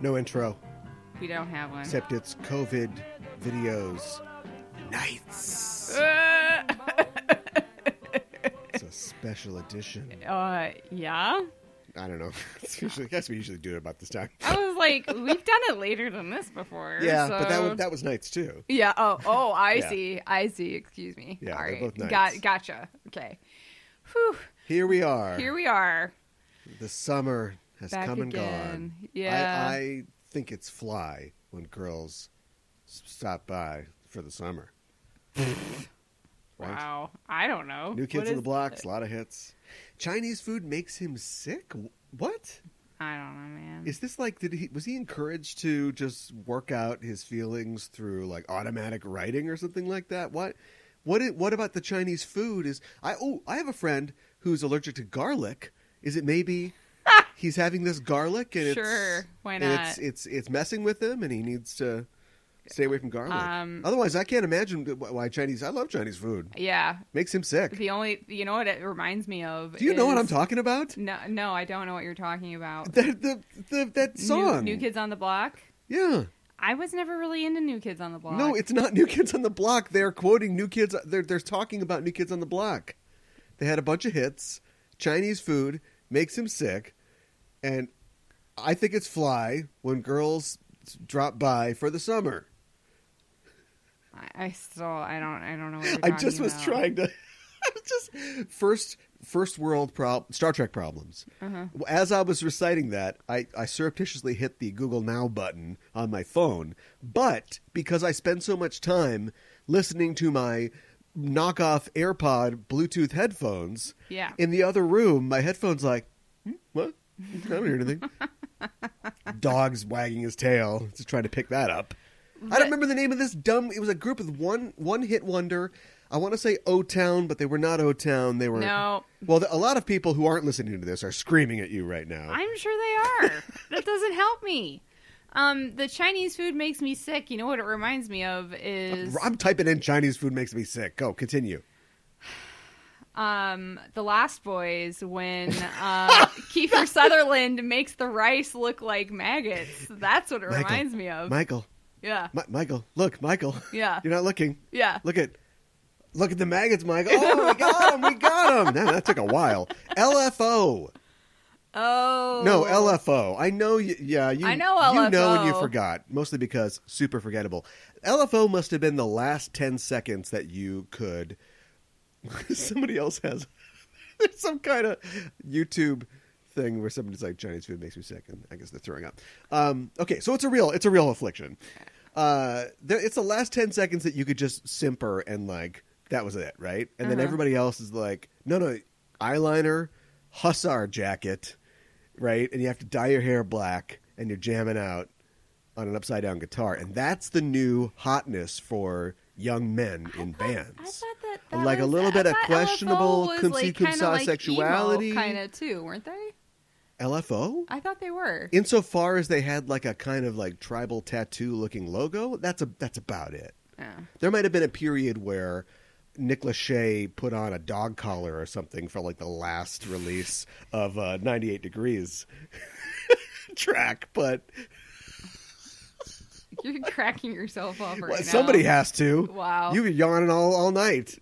No intro, We don't have one. except it's COVID videos nights. Uh, It's a special edition. uh, yeah. I don't know. It's usually, I guess we usually do it about this time. I was like, we've done it later than this before. Yeah, but that was, that was nights too. Yeah. Oh. Oh. I Yeah. see. I see. Excuse me. Yeah, All they're both nights. Got. Gotcha. Okay. Whew. Here we are. Here we are. the summer has Back come and again. gone. Yeah. I, I think it's fly when girls s- stop by for the summer. right? Wow. I don't know. New kids What on the is- blocks, a lot of hits. Chinese food makes him sick. What I don't know, man. is this like? Did he was he encouraged to just work out his feelings through like automatic writing or something like that? What? What? i- What about the Chinese food? Is I oh I have a friend who's allergic to garlic. Is it maybe he's having this garlic and Sure, it's why and not? It's it's it's messing with him and he needs to stay away from garlic. Um, Otherwise, I can't imagine why Chinese. I love Chinese food. yeah. Makes him sick. The only, you know what it reminds me of? Do you know what I'm talking about? No, no, I don't know what you're talking about. The, the, the, that New, song. New Kids on the Block. Yeah. I was never really into New Kids on the Block. No, it's not New Kids on the Block. They're quoting New Kids. They're, they're talking about New Kids on the Block. They had a bunch of hits. Chinese food makes him sick. And I think it's fly when girls drop by for the summer. I, I still, I don't, I don't know. I just was about. trying to. Just first first world prob- Star Trek problems. Uh-huh. As I was reciting that, I, I surreptitiously hit the Google Now button on my phone. But because I spend so much time listening to my knockoff AirPod Bluetooth headphones Yeah. in the other room, my headphones like, "Hmm, what? I don't hear anything. Dog's wagging his tail, just trying to pick that up. I don't remember the name of this dumb. It was a group with one one hit wonder. I want to say O Town, but they were not O Town. They were No. Well, a lot of people who aren't listening to this are screaming at you right now. I'm sure they are. that doesn't help me. Um, the Chinese food makes me sick. You know what it reminds me of is I'm typing in Chinese food makes me sick. Go continue. Um the Lost Boys when uh, Kiefer Sutherland makes the rice look like maggots. That's what it Michael, reminds me of. Michael, yeah, Mi- Michael, look, Michael. Yeah. you're not looking. yeah. Look at, look at the maggots, Michael. Oh, we got him. We got him. Man, that took a while. LFO. Oh No, LFO. I know you. Yeah, you. I know You know and you forgot, mostly because super forgettable. LFO must have been the last ten seconds that you could. somebody else has. There's some kind of YouTube thing where somebody's like Chinese food makes me sick, and I guess they're throwing up. Um, okay, so it's a real, it's a real affliction. Uh, there, it's the last ten seconds that you could just simper and like that was it, right? And then Uh-huh. everybody else is like, no, no, eyeliner, hussar jacket, right? And you have to dye your hair black, and you're jamming out on an upside down guitar, and that's the new hotness for young men in bands. I thought that, Like a little bit of questionable was cum- like, cum- kinda like sexuality. kind of too, weren't they? LFO? I thought they were. Insofar as they had like a kind of like tribal tattoo looking logo, that's a that's about it. Yeah. There might have been a period where Nick Lachey put on a dog collar or something for like the last release of uh, 98 Degrees track, but You're cracking yourself up right well, now. somebody has to. Wow. You've been yawning all, all night.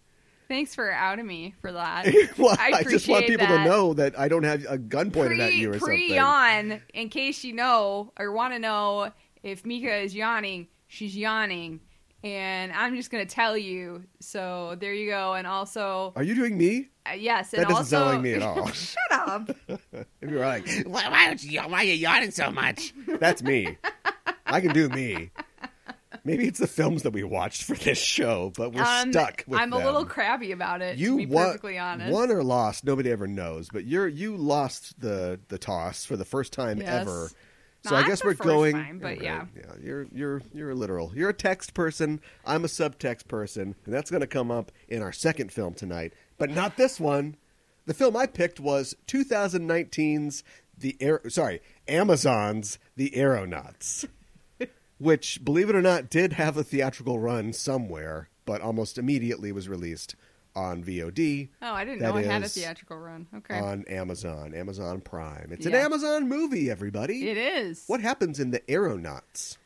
Thanks for outing me for that. well, I I, just want people that. to know that I don't have a gun pointed at you or pre something. yawn, in case you know or want to know if Mika is yawning, she's yawning, and I'm just gonna tell you. So there you go. And also, Are you doing me? uh, yes, and That doesn't also, sound like me at all. Shut up. If you're like, Why, why, don't you, why are you yawning so much? That's me. I can do me. Maybe it's the films that we watched for this show, but we're Um, stuck with I'm a little crabby about it. You to be won, perfectly honest. won or lost, nobody ever knows. But you're you lost the the toss for the first time Yes. ever. So Not I guess we're going. time, but yeah. yeah. You're you're you're a literal. You're a text person. I'm a subtext person, and that's going to come up in our second film tonight. But not this one. The film I picked was 2019's the Air. Sorry, Amazon's The Aeronauts, which, believe it or not, did have a theatrical run somewhere, but almost immediately was released on VOD, Oh, I didn't That know it had a theatrical run. Okay. on Amazon, Amazon Prime. It's an Amazon movie, everybody. it is. What happens in the Aeronauts?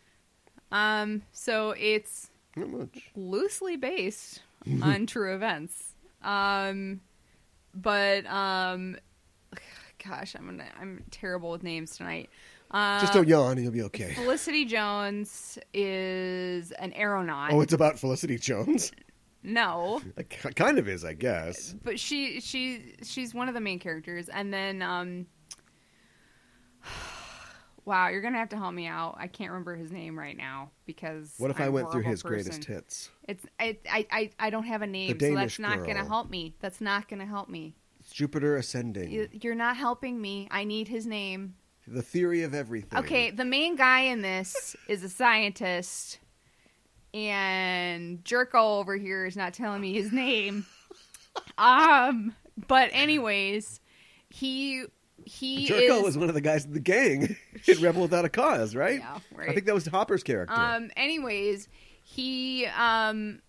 Um, so it's Not much. loosely based on true events. Um, but um, gosh, I'm gonna, I'm terrible with names tonight. Uh, Just don't yawn and you'll be okay. Felicity Jones is an aeronaut. Oh, it's about Felicity Jones. no, It kind of is, I guess. but she she she's one of the main characters, and then um. Wow, you're gonna have to help me out. I can't remember his name right now because What if I'm I went through his person. greatest hits? It's I, I I I don't have a name, so that's not girl. gonna help me. That's not gonna help me. It's Jupiter Ascending. You- You're not helping me. I need his name. The theory of everything. Okay, the main guy in this is a scientist, and Jerko over here is not telling me his name. Um, but anyways, he he Jerko is was one of the guys in the gang in Rebel Without a Cause, right? Yeah, right. I think that was Hopper's character. Um. Anyways, he um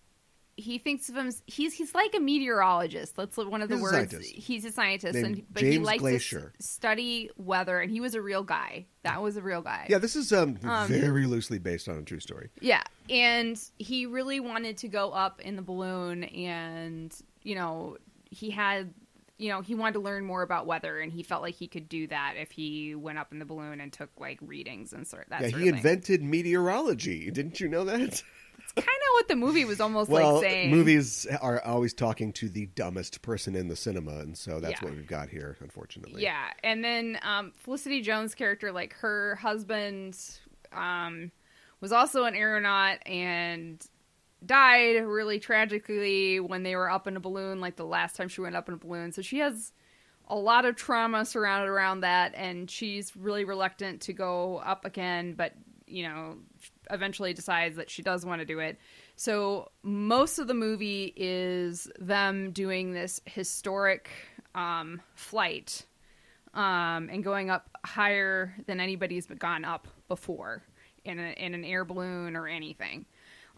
he thinks of him. He's he's like a meteorologist. That's one of the He's a words. scientist. He's a scientist, Named and but he James likes Glaisher. to study weather. And he was a real guy. That was a real guy. yeah, this is um, um, very loosely based on a true story. Yeah, and he really wanted to go up in the balloon, and you know he had. You know, he wanted to learn more about weather, and he felt like he could do that if he went up in the balloon and took like readings and sort that. yeah, sort he of thing. invented meteorology. Didn't you know that? Kind of what the movie was almost well, like saying. movies are always talking to the dumbest person in the cinema, and so that's Yeah. what we've got here, unfortunately. Yeah, and then um, Felicity Jones' character, like her husband, um, was also an aeronaut and died really tragically when they were up in a balloon. Like the last time she went up in a balloon, so she has a lot of trauma surrounded around that, and she's really reluctant to go up again. But you know, eventually decides that she does want to do it. So most of the movie is them doing this historic um, flight um, and going up higher than anybody's gone up before in, a, in an air balloon or anything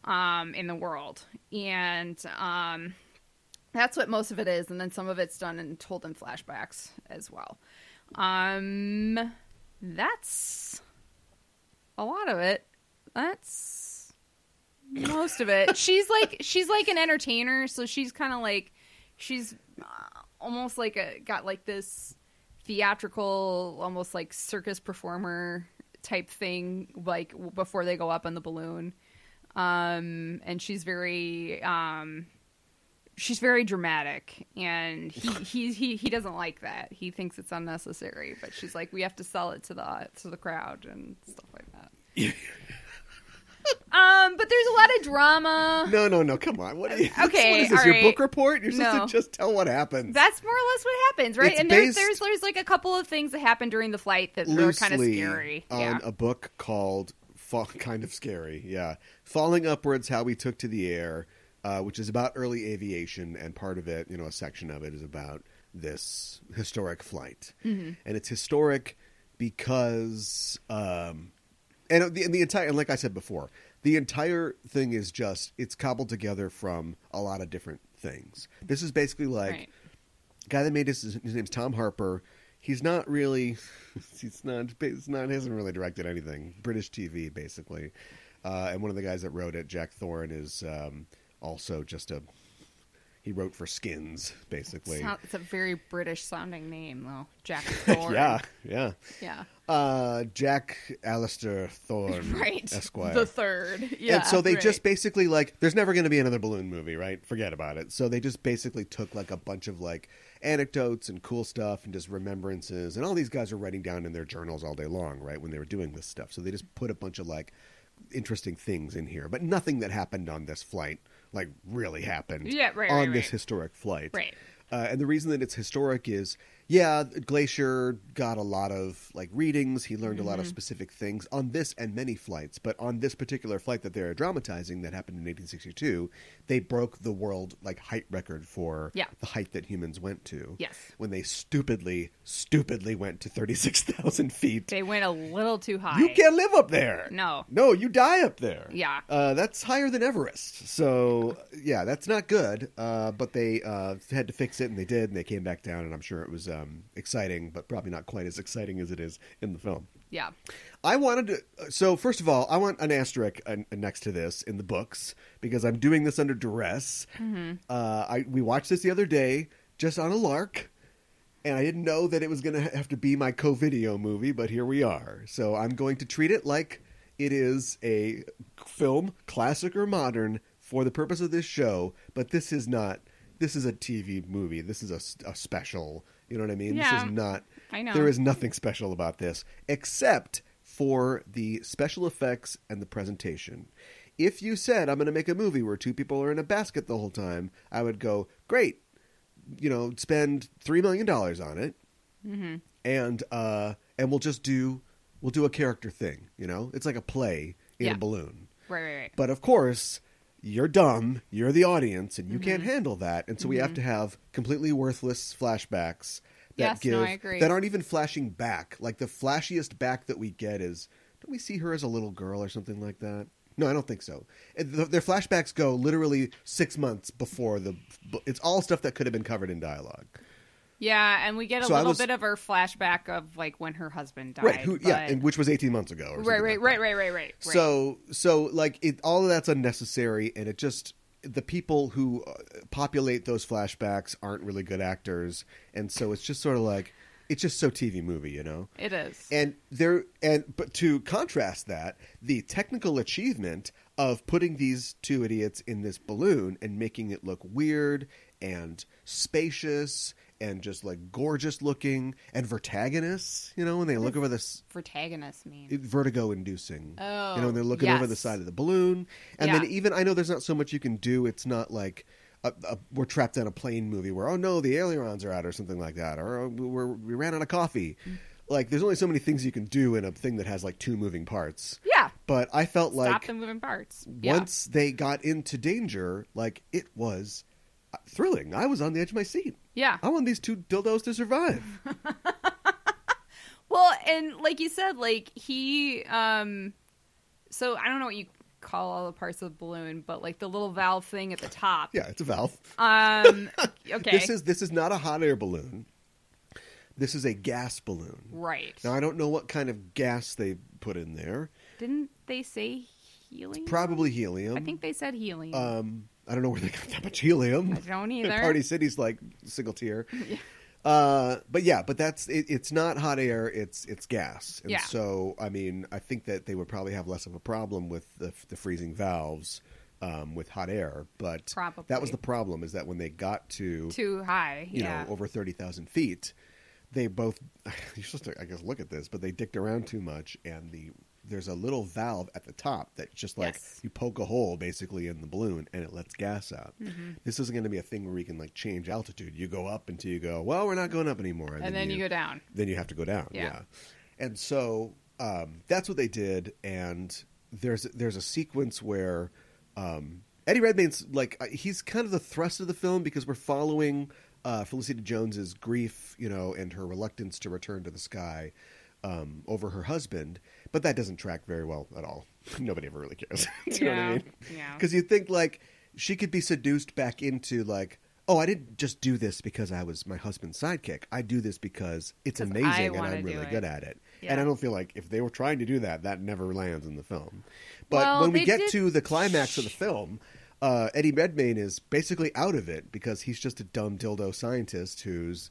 um, in the world. And um, that's what most of it is. And then some of it's done and told in flashbacks as well. Um, that's a lot of it. That's most of it. She's like she's like an entertainer, so she's kind of like she's uh, almost like a got like this theatrical, almost like circus performer type thing, like before they go up on the balloon. Um, and she's very um, she's very dramatic, and he he he he doesn't like that. He thinks it's unnecessary, but she's like, we have to sell it to the to the crowd and stuff like that. um, but there's a lot of drama. No, no, no. Come on. What? Are you, Okay, What is this? Your right. book report? You're supposed No. to just tell what happens. That's more or less what happens, right? It's and there's, there's there's like a couple of things that happened during the flight that were kind of scary. on yeah. a book called Fa- kind of scary yeah falling upwards how we took to the air uh, which is about early aviation and part of it you know a section of it is about this historic flight Mm-hmm. and it's historic because um and the, and the entire and like i said before the entire thing is just it's cobbled together from a lot of different things this is basically like right. guy that made this his name's Tom Harper. He's not really he's not he's not he hasn't really directed anything. British TV basically. Uh, and one of the guys that wrote it, Jack Thorne, is um, also just a he wrote for Skins basically. Sound- it's a very British sounding name, though. Jack Thorne. yeah, yeah. Yeah. Uh, Jack Alistair Thorne, Right. Esquire. The third. Yeah. and so they right. just basically like there's never going to be another balloon movie right forget about it so they just basically took like a bunch of like anecdotes and cool stuff and just remembrances and all these guys are writing down in their journals all day long right when they were doing this stuff so they just put a bunch of like interesting things in here but nothing that happened on this flight like really happened Yeah, right, on right, this right. historic flight Right. uh, and the reason that it's historic is Yeah, Glaisher got a lot of like readings. He learned a Mm-hmm. lot of specific things on this and many flights. But on this particular flight that they're dramatizing that happened in 1862, they broke the world like height record for Yeah. the height that humans went to. Yes. when they stupidly, stupidly went to 36,000 feet. They went a little too high. You can't live up there. No. No, you die up there. Yeah. Uh, that's higher than Everest. So, yeah, that's not good. Uh, but they uh, had to fix it, and they did, and they came back down, and I'm sure it was um, exciting, but probably not quite as exciting as it is in the film. Yeah. I wanted to. So, first of all, I want an asterisk uh, next to this in the books because I'm doing this under duress. Uh, I we watched this the other day just on a lark, and I didn't know that it was going to have to be my co-video movie, but here we are. So I'm going to treat it like it is a film, classic or modern, for the purpose of this show. But this is not. This is a TV movie. This is a special. You know what I mean? Yeah. This is not. I know. There is nothing special about this except for the special effects and the presentation. If you said I'm going to make a movie where two people are in a basket the whole time, I would go, "Great. You know, spend 3 million dollars on it." Mm-hmm. And uh and we'll just do we'll do a character thing, you know? It's like a play in Yeah. a balloon. Right, right, right. But of course, you're dumb, you're the audience, and you Mm-hmm. can't handle that. And so we have to have completely worthless flashbacks that Yes, give no, I agree. that aren't even flashing back. Like the flashiest back that we get is don't we see her as a little girl or something like that? No, I don't think so. Their flashbacks go literally six months before the. It's all stuff that could have been covered in dialogue. Yeah, and we get a So little was- bit of her flashback of like when her husband died. right? Who? Yeah, and which was eighteen months ago. Or right, right, like right, that. right, right, right, right. So so like it, all of that's unnecessary, and it just the people who uh, populate those flashbacks aren't really good actors, and so it's just sort of like it's just so TV movie, you know. it is. And there and but to contrast that, the technical achievement of putting these two idiots in this balloon and making it look weird and spacious and just like gorgeous looking and vertiginous, you know, when they look over this Protagonist mean. vertigo inducing. Oh, you know, and they're looking over the side of the balloon, and Yeah. then even I know there's not so much you can do. It's not like a, a, we're trapped on a plane movie where oh no the ailerons are out or something like that, or oh, we're, we ran out of coffee. Mm. Like there's only so many things you can do in a thing that has like two moving parts. yeah. But I felt Stop like the moving parts. Yeah. once they got into danger, like it was thrilling. I was on the edge of my seat. Yeah. I want these two dildos to survive. Well, and like you said, like he um so I don't know what you call all the parts of the balloon, but like the little valve thing at the top. yeah, it's a valve. Um okay. This is this is not a hot air balloon. This is a gas balloon. right. Now I don't know what kind of gas they put in there. Didn't they say helium? Probably helium. I think they said helium. Um, I don't know where they got that much helium. I don't either. Party City's like single tier. Uh, but yeah, but that's it, it's not hot air. It's it's gas. And Yeah. So I mean, I think that they would probably have less of a problem with the, the freezing valves um, with hot air. But that was the problem is that when they got to Too high. you yeah. know over thirty thousand feet, they both you're supposed to I guess look at this, but they dicked around too much, and the there's a little valve at the top that just like Yes. you poke a hole basically in the balloon and it lets gas out. Mm-hmm. This isn't going to be a thing where you can like change altitude. You go up until you go, well, we're not going up anymore, and then you go down. then you have to go down. Yeah. Yeah. And so um, that's what they did. And there's there's a sequence where um, Eddie Redmayne's like uh, he's kind of the thrust of the film because we're following uh, Felicity Jones's grief, you know, and her reluctance to return to the sky. Um, over her husband, but that doesn't track very well at all. Nobody ever really cares. Do you know what I mean? Yeah. Because you think like she could be seduced back into like, oh, I didn't just do this because I was my husband's sidekick. I do this because it's amazing and I'm really good at it. Yeah. And I don't feel like if they were trying to do that, that never lands in the film. But Well, when we get did- to the climax of the film, uh, Eddie Redmayne is basically out of it because he's just a dumb dildo scientist who's,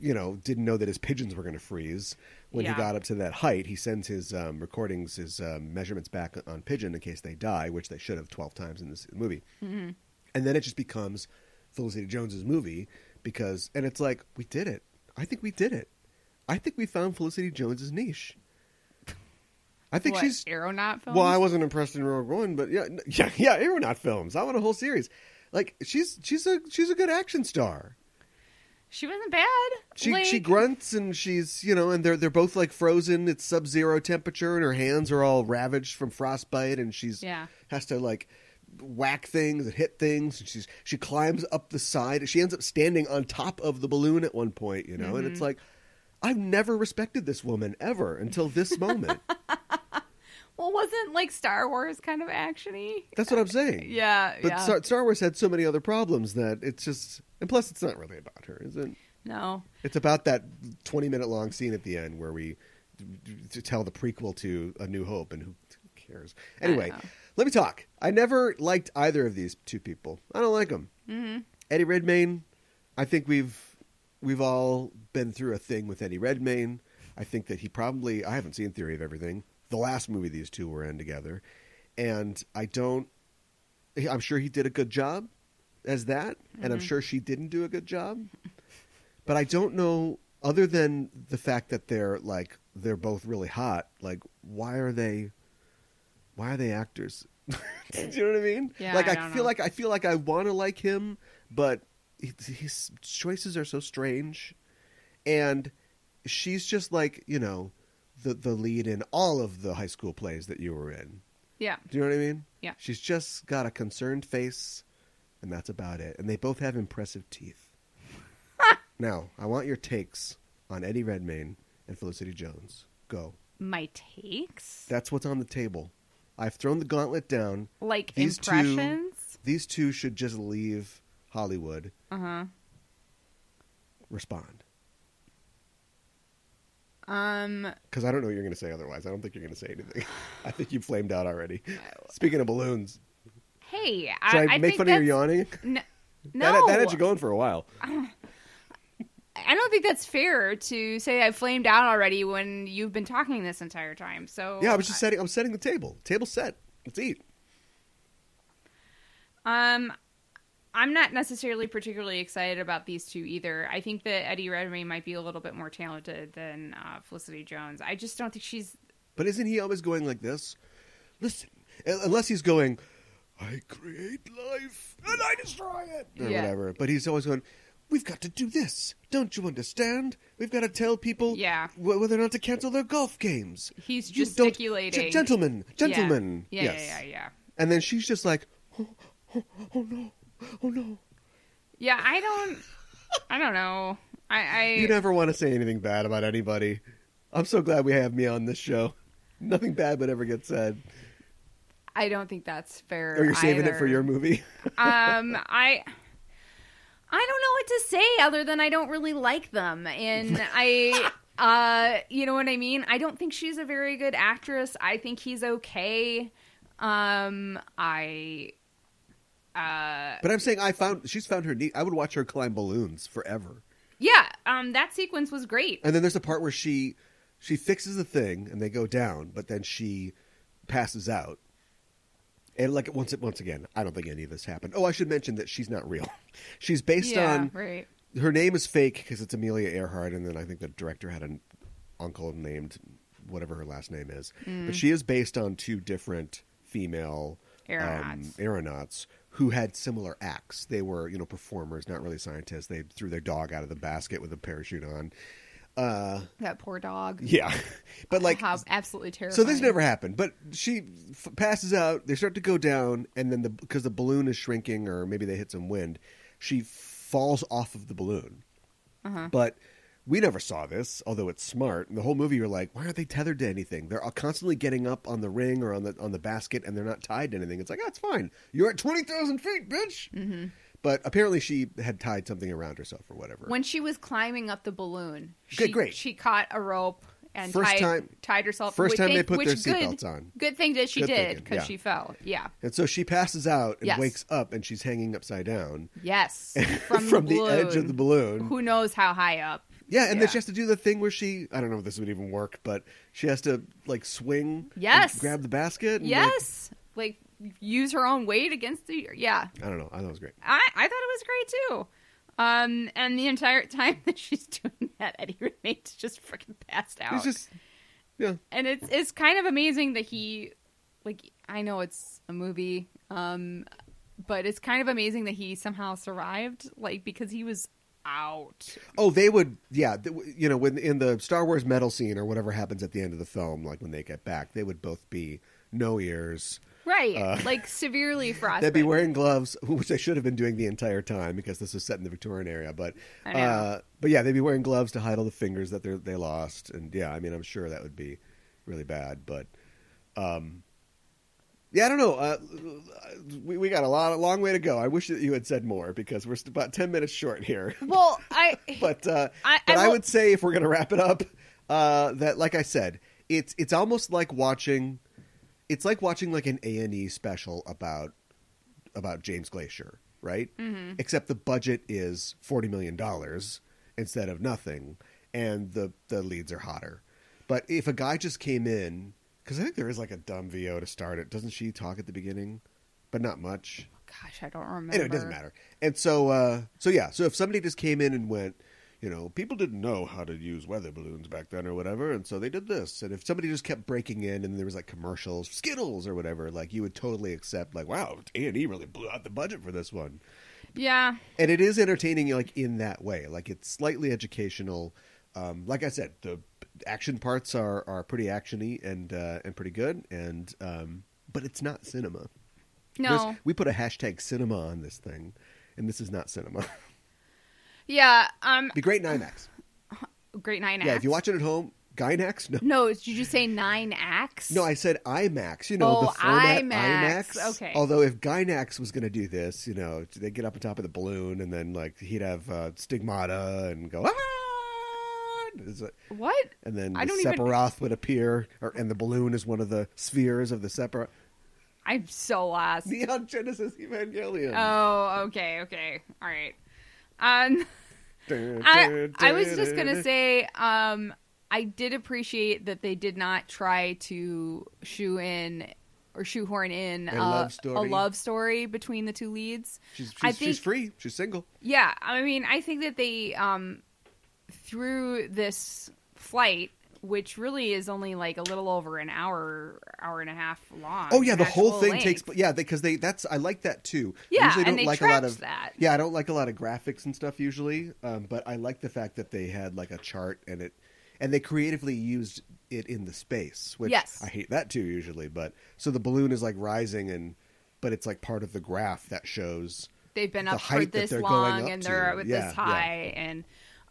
you know, didn't know that his pigeons were going to freeze when Yeah. he got up to that height. He sends his um, recordings, his um, measurements back on pigeon in case they die, which they should have twelve times in this movie. Mm-hmm. And then it just becomes Felicity Jones's movie because, and it's like we did it. I think we did it. I think we found Felicity Jones's niche. I think What, she's aeronaut films. well, I wasn't impressed in Rogue One, but yeah, yeah, yeah, Aeronaut films. I want a whole series. Like she's she's a she's a good action star. She wasn't bad. She like, she grunts and she's you know and they're they're both like frozen. It's sub zero temperature and her hands are all ravaged from frostbite and she's Yeah. has to like whack things and hit things. And she's she climbs up the side. She ends up standing on top of the balloon at one point. You know, and Mm-hmm. it's like I've never respected this woman ever until this moment. Well, wasn't like Star Wars kind of actiony? That's what I'm saying. Yeah, But yeah. Star, Star Wars had so many other problems that it's just and plus it's not really about her, is it? no. It's about that 20 minute long scene at the end where we to tell the prequel to A New Hope, and who cares? Anyway, let me talk. I never liked either of these two people. I don't like them. Mm-hmm. Eddie Redmayne. I think we've we've all been through a thing with Eddie Redmayne. I think that he probably I haven't seen Theory of Everything, the last movie these two were in together, and I don't. I'm sure he did a good job as that, and I'm mm-hmm. sure she didn't do a good job. But I don't know, other than the fact that they're like they're both really hot. Like, why are they? Why are they actors? do you know what I mean? Yeah, like I I, feel know. like I feel like I want to like him, but his choices are so strange, and she's just like you know the the lead in all of the high school plays that you were in. Yeah. Do you know what I mean? Yeah. She's just got a concerned face, and that's about it. And they both have impressive teeth. now, I want your takes on Eddie Redmayne and Felicity Jones. Go. My takes, That's what's on the table. I've thrown the gauntlet down. like These two- impressions. These two should just leave Hollywood. Uh huh. Respond. Um. Because I don't know what you're going to say otherwise. I don't think you're going to say anything. I think you flamed out already. Speaking of balloons, Hey, should I, I, I make think fun of your yawning? N- no, That, that had you going for a while. I don't think that's fair to say I flamed out already when you've been talking this entire time. So Yeah, I was just setting. I'm setting the table. Table set. Let's eat. Um, I'm not necessarily particularly excited about these two either. I think that Eddie Redmayne might be a little bit more talented than uh, Felicity Jones. I just don't think she's. But isn't he always going like this? Listen, unless he's going, I create life and I destroy it, or Yeah. whatever. But he's always going, We've got to do this. Don't you understand? We've got to tell people Yeah. wh- whether or not to cancel their golf games. He's You don't- gesticulating. G- gentlemen, gentlemen. Yeah, yes. yeah, yeah, yeah. And then she's just like, oh, oh, oh no, oh no. Yeah, I don't. I don't know. I. I You never want to say anything bad about anybody. I'm so glad we have me on this show. Nothing bad would ever get said. I don't think that's fair. Or you're saving it for your movie. um i i don't know what to say other than i don't really like them and i uh you know what i mean i don't think she's a very good actress i think he's okay um i uh But I'm saying I found she's found her neat. I would watch her climb balloons forever. yeah um that sequence was great And then there's a part where she she fixes the thing and they go down, but then she passes out. And like once it once again, I don't think any of this happened. Oh, I should mention that she's not real. She's based yeah on right her name is fake because it's Amelia Earhart, and then I think the director had an uncle named whatever her last name is. Mm. But she is based on two different female Aeronauts. um, aeronauts who had similar acts. They were, you know, performers, not really scientists. They threw their dog out of the basket with a parachute on. Uh, that poor dog yeah, but like, How absolutely terrible so this never happened. But she f- passes out. They start to go down, and then the because the balloon is shrinking, or maybe they hit some wind, she falls off of the balloon. uh-huh. But we never saw this, although it's smart. And the whole movie, you're like, why aren't they tethered to anything? They're all constantly getting up on the ring or on the on the basket, and they're not tied to anything. It's like, that's fine. You're at twenty thousand feet, bitch. Mhm. But apparently, she had tied something around herself or whatever. when she was climbing up the balloon she, great. she caught a rope and First tied, time- tied herself first which time they put their good- seatbelts on. good thing that she Good did because yeah. she fell yeah and so she passes out and Yes. wakes up, and she's hanging upside down yes from, from, the, the, edge of the balloon. who knows how high up Yeah, and Yeah. then she has to do the thing where she I don't know if this would even work, but she has to like swing and Yes. grab the basket. and, like- yes like use her own weight against the yeah I don't know. I thought it was great. I, I thought it was great too um and the entire time that she's doing that eddie Redmayne's just freaking passed out just yeah. and it's it's kind of amazing that he like I know it's a movie um but it's kind of amazing that he somehow survived like because he was out. Oh, they would, yeah. th- You know, when in the Star Wars medal scene or whatever happens at the end of the film, like when they get back, they would both be no ears. Right, Uh, like severely frostbitten. They'd be wearing gloves, which they should have been doing the entire time because this is set in the Victorian area. But, uh, but yeah, they'd be wearing gloves to hide all the fingers that they they lost, and yeah, I mean, I'm sure that would be really bad. But, um, yeah, I don't know. Uh, we we got a lot, a long way to go. I wish that you had said more because we're about ten minutes short here. Well, I but uh, I- but I I, would say if we're gonna wrap it up, uh, that like I said, it's it's almost like watching, it's like watching like an A and E special about about James Glaisher, right? Mm-hmm. Except the budget is forty million dollars instead of nothing, and the the leads are hotter. But if a guy just came in, because I think there is like a dumb VO to start it, doesn't she talk at the beginning? But not much. gosh, I don't remember. Anyway, it doesn't matter. And so, uh, so yeah. So if somebody just came in and went, you know, people didn't know how to use weather balloons back then or whatever, and so they did this. And if somebody just kept breaking in and there was like commercials, Skittles or whatever, like you would totally accept, like, wow, A and E really blew out the budget for this one. Yeah, And it is entertaining, like in that way. Like it's slightly educational. Um, like I said, the action parts are are pretty actiony and uh, and pretty good, and um, but it's not cinema. There's- no, we put a hashtag cinema on this thing, and this is not cinema. yeah. Um, Be great in IMAX. great nine. Yeah, if you watch it at home, Gainax. No, No, did you say nine acts? no, I said IMAX. You know Oh, the format IMAX. Okay. Although if Gainax was going to do this, you know, they get up on top of the balloon, and then like he'd have uh, stigmata and go. Ah! It- What? And then I the don't even- Sephiroth would appear, or, and the balloon is one of the spheres of the Sephiroth. I'm so lost. Neon Genesis Evangelion. Oh, okay, okay, all right. Um, I I was just gonna say, um, I did appreciate that they did not try to shoe in or shoehorn in A uh, love a story? love story between the two leads. she's she's, I she's free. She's single. Yeah, I mean, I think that they um through this flight, which really is only like a little over an hour, hour and a half long. Oh yeah, the whole thing length. takes. Yeah, because they that's I like that too. I Yeah, usually don't they like a lot of that. Yeah, I don't like a lot of graphics and stuff usually, um, but I like the fact that they had like a chart and it, and they creatively used it in the space, which Yes. I hate that too usually. But so the balloon is like rising and, but it's like part of the graph that shows. they've been the up for this long and they're Yeah, this yeah. high and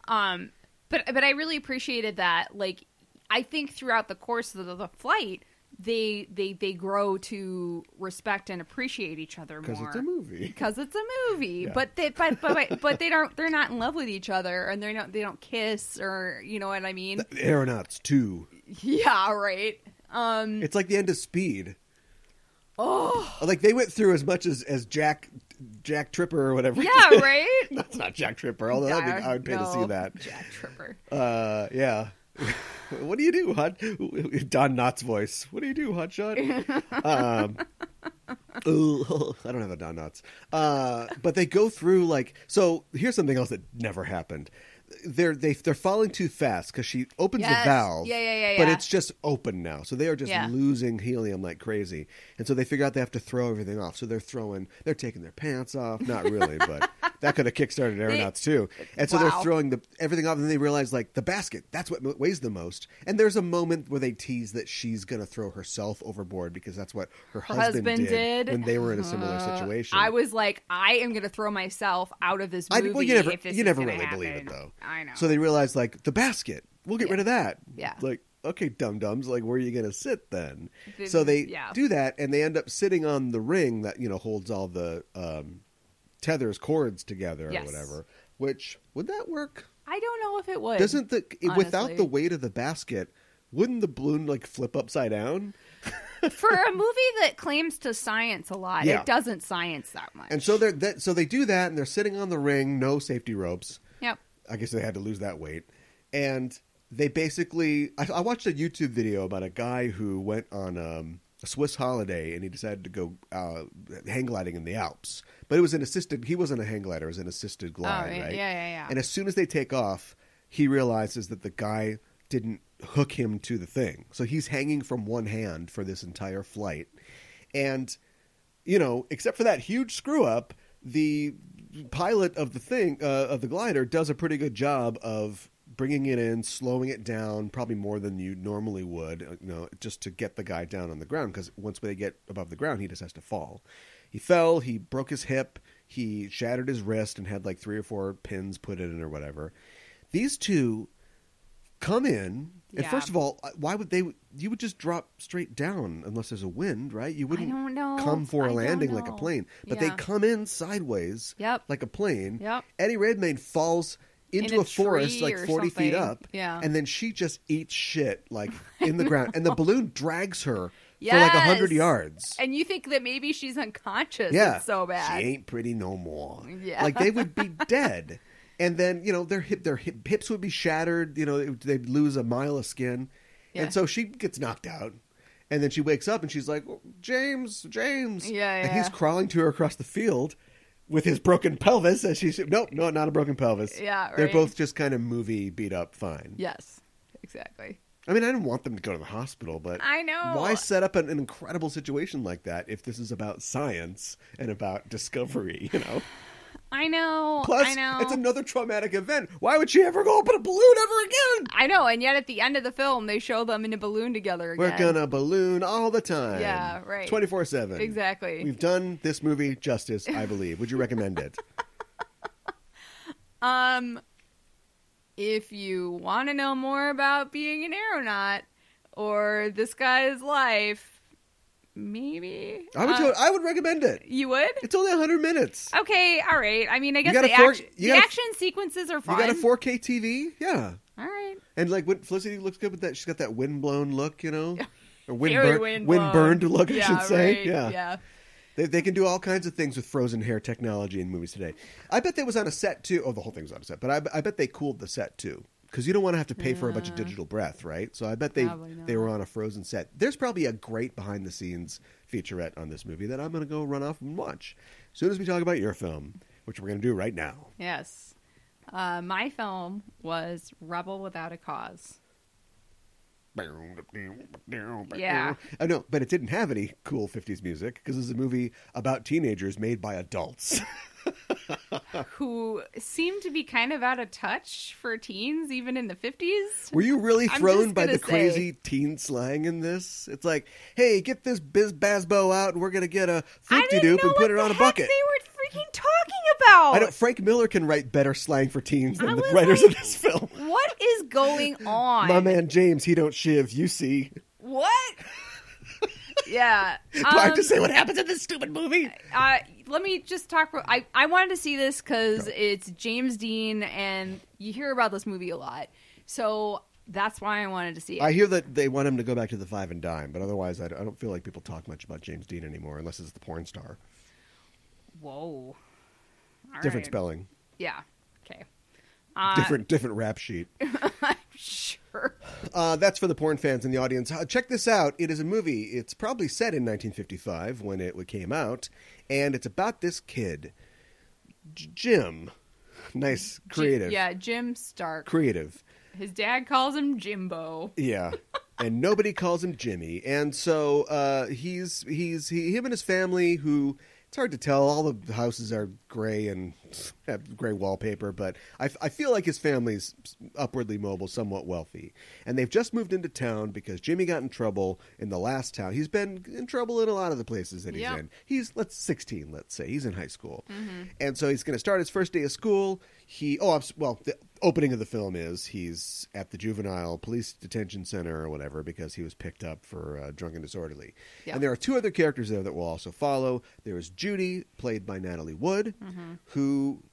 um but but I really appreciated that like I think throughout the course of the, the flight they they they grow to respect and appreciate each other more Because it's a movie. because it's a movie Yeah. but they but, but but they don't they're not in love with each other and they're not they don't kiss or you know what I mean The Aeronauts too. yeah right um It's like the end of Speed. oh Like they went through as much as as Jack Jack Tripper or whatever. yeah right That's not Jack Tripper, although that'd be, I would pay to see that. Jack Tripper Uh, yeah. what do you do, hot? Don Knotts voice. What do you do, hot shot? um, ooh, I don't have a Don Knotts. Uh, but they go through like so. Here's something else that never happened. They're they they're falling too fast because she opens Yes. the valve. Yeah, yeah, yeah, But yeah. it's just open now, so they are just Yeah. losing helium like crazy, and so they figure out they have to throw everything off. So they're throwing, they're taking their pants off. Not really, but that could have kickstarted aeronauts too. And so they're throwing the everything off, and then they realize like the basket that's what weighs the most. And there's a moment where they tease that she's gonna throw herself overboard because that's what her, Her husband, husband did when they were in a similar Uh, situation. I was like, I am going to throw myself out of this I- movie. well, you never, you never really happen. believe it though. I know. So they realize like the basket, we'll get Yeah. rid of that. Yeah. Like okay, dum dums, like where are you gonna sit then? Then- so they yeah. do that, and they end up sitting on the ring that you know holds all the um, tethers cords together Yes. or whatever. Which would that work? I don't know if it would. Doesn't the without the weight of the basket, wouldn't the balloon like flip upside down? for a movie that claims to science a lot, Yeah. it doesn't science that much. And so they're that, so they do that, and they're sitting on the ring, no safety ropes. yep. I guess they had to lose that weight. And they basically, I, I watched a YouTube video about a guy who went on um, a Swiss holiday and he decided to go uh, hang gliding in the Alps. But it was an assisted, he wasn't a hang glider, it was an assisted glide, oh, right? yeah, yeah, yeah. And as soon as they take off, he realizes that the guy didn't hook him to the thing. So he's hanging from one hand for this entire flight. And, you know, except for that huge screw up, the pilot of the thing uh, of the glider does a pretty good job of bringing it in, slowing it down, probably more than you normally would, uh, you know, just to get the guy down on the ground. Because once they get above the ground, he just has to fall. He fell. He broke his hip. He shattered his wrist and had like three or four pins put in or whatever. These two come in, and Yeah. first of all, uh, why would they? You would just drop straight down unless there's a wind, right? You wouldn't come for I a don't landing like a plane, but Yeah. they come in sideways, Yep. like a plane. Yep. Eddie Redmayne falls into In a a, forest like or 40 feet up Yeah. and then she just eats shit like in the ground and the balloon drags her for like a hundred yards. And you think that maybe she's unconscious. yeah. It's so bad. she ain't pretty no more. Yeah. like they would be dead. And then you know their hip their hip, hips would be shattered you know they- they'd lose a mile of skin. Yeah. and so she gets knocked out. And then she wakes up and she's like "Oh, james james. Yeah, and he's crawling to her across the field with his broken pelvis and she's nope no not a broken pelvis Yeah, they're both just kind of movie beat up fine Yes, exactly. I mean, I didn't want them to go to the hospital, but I know. why set up an, an incredible situation like that if this is about science and about discovery? You know. I know. Plus, I know. it's another traumatic event. Why would she ever go up in a balloon ever again? I know, and yet at the end of the film, they show them in a balloon together again. We're gonna balloon all the time. Yeah, right. Twenty four seven. Exactly. We've done this movie justice, I believe. Would you recommend it? Um, if you want to know more about being an aeronaut or this guy's life, maybe I would. Uh, I would recommend it. you would. It's only hundred minutes. Okay, all right. I mean, I guess the, four- action, the a- action sequences are fine. You got a four K TV? Yeah. All right. And like when Felicity looks good with that, she's got that wind blown look, you know, or wind Very burn, wind wind blown. burned look, I yeah, should say. right, Yeah, Yeah. They, they can do all kinds of things with frozen hair technology in movies today. I bet they was on a set too. Oh, the whole thing was on a set, but I, I bet they cooled the set too because you don't want to have to pay for a bunch of digital breath, right? So I bet they Probably not. they were on a frozen set. There's probably a great behind the scenes featurette on this movie that I'm going to go run off and watch as soon as we talk about your film, which we're going to do right now. Yes. Uh, my film was Rebel Without a Cause. Yeah. I know, but it didn't have any cool 50s music because it's a movie about teenagers made by adults. who seemed to be kind of out of touch for teens, even in the 50s. Were you really thrown by the gonna crazy teen slang in this? It's like, hey, get this biz basbo out and we're going to get a I floop de doop and put it on a bucket. They were freaking talking about. I know Frank Miller can write better slang for teens I than the writers like, of this film. What is going on? My man James, he don't shiv, you see. What? yeah. Do I have um, to say what happens in this stupid movie? uh, let me just talk. For, I I wanted to see this because it's James Dean, and you hear about this movie a lot, so that's why I wanted to see it. I hear that they want him to go back to the five and dime, but otherwise, I I don't feel like people talk much about James Dean anymore, unless it's the porn star. Whoa. All Different right. spelling, Yeah. Okay. Uh, different different rap sheet. Sure. Uh, that's for the porn fans in the audience. Uh, check this out. It is a movie. It's probably set in 1955 when it came out, and it's about this kid, J- Jim. Nice, creative. Yeah, Jim Stark. Creative. His dad calls him Jimbo. Yeah. and nobody calls him Jimmy. And so uh, he's he's he, him and his family who it's hard to tell. All the houses are gray and have gray wallpaper, but I, I feel like his family's upwardly mobile, somewhat wealthy, and they've just moved into town because Jimmy got in trouble in the last town. He's been in trouble in a lot of the places that he's Yep. in. He's let's sixteen, let's say he's in high school, mm-hmm. and so he's going to start his first day of school. He oh I'm well the opening of the film is he's at the juvenile police detention center or whatever because he was picked up for uh, drunk and disorderly. Yeah. And there are two other characters there that will also follow. There is Judy, played by Natalie Wood, who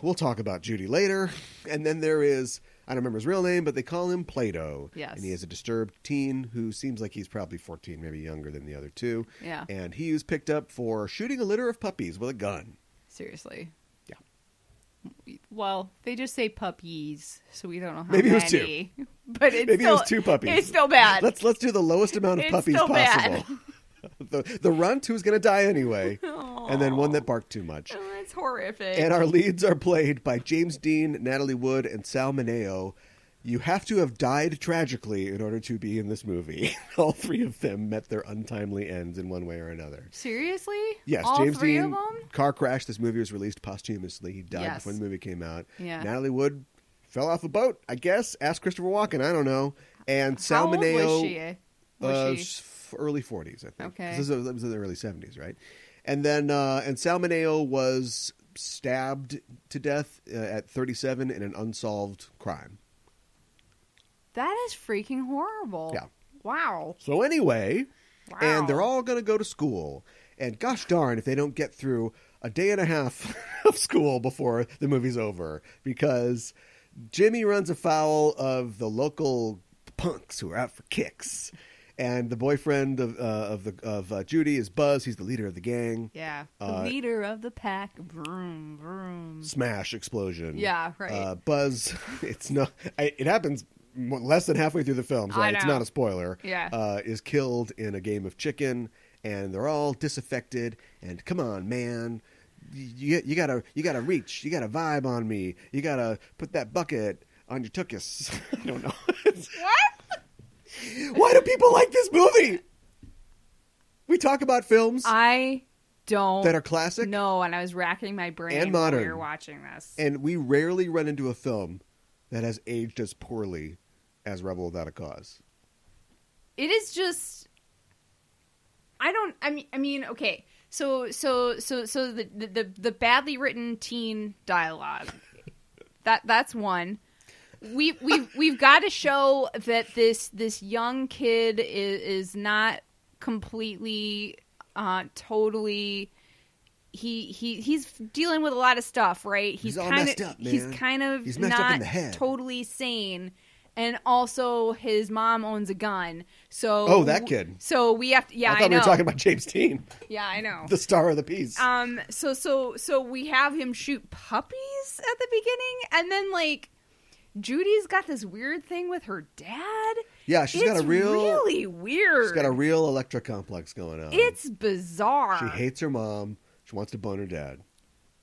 we'll talk about Judy later. And then there is I don't remember his real name, but they call him Plato. Yes. And he is a disturbed teen who seems like he's probably 14, maybe younger than the other two. Yeah. And he was picked up for shooting a litter of puppies with a gun. Seriously. Yeah. Well, they just say puppies, so we don't know how Maybe it was many. But it's Maybe still, it was two puppies. It's still bad. Let's let's do the lowest amount of It's puppies possible. the the runt who's going to die anyway, and then one that barked too much. Oh, that's horrific. And our leads are played by James Dean, Natalie Wood, and Sal Mineo. You have to have died tragically in order to be in this movie. All three of them met their untimely ends in one way or another. Seriously? Yes, All James three Dean of them? car crash. This movie was released posthumously. He died Yes. before the movie came out. Yeah. Natalie Wood fell off a boat. I guess. Ask Christopher Walken. I don't know. And How Sal old Mineo, was she? Was uh, she? s- early forties, I think. Okay. This was, it was in the early seventies, right? And then uh, and Sal Mineo was stabbed to death uh, at thirty-seven in an unsolved crime. That is freaking horrible. Yeah. Wow. So anyway, Wow. and they're all going to go to school. And gosh darn if they don't get through a day and a half of school before the movie's over because Jimmy runs afoul of the local punks who are out for kicks. And the boyfriend of uh, of the of uh, Judy is Buzz. He's the leader of the gang. Yeah. The Uh, leader of the pack. Vroom, vroom. Smash explosion. Yeah, right. Uh, Buzz. It's not. I, it happens less than halfway through the film, so it's not a spoiler. Yeah. Uh, is killed in a game of chicken, and they're all disaffected. And come on, man, you you gotta you gotta reach. You gotta vibe on me. You gotta put that bucket on your tuchus. I don't know. What? Why do people like this movie? We talk about films I don't that are classic. No, and I was racking my brain And while we modern. were watching this. And we rarely run into a film that has aged as poorly as Rebel Without a Cause. it is just i don't i mean i mean okay so so so so the the, the badly written teen dialogue that that's one we we've we've got to show that this this young kid is is not completely uh totally he he he's dealing with a lot of stuff right he's, kind of he's kind of He's messed not up in the head. totally sane and also his mom owns a gun so Oh, that kid. so we have to yeah I i, thought know we were talking about James Dean, yeah i know the star of the piece. um so so so we have him shoot puppies at the beginning and then like judy's got this weird thing with her dad yeah, she's it's got a real really weird she's got a real Electra complex going on. it's bizarre she hates her mom. She wants to bone her dad.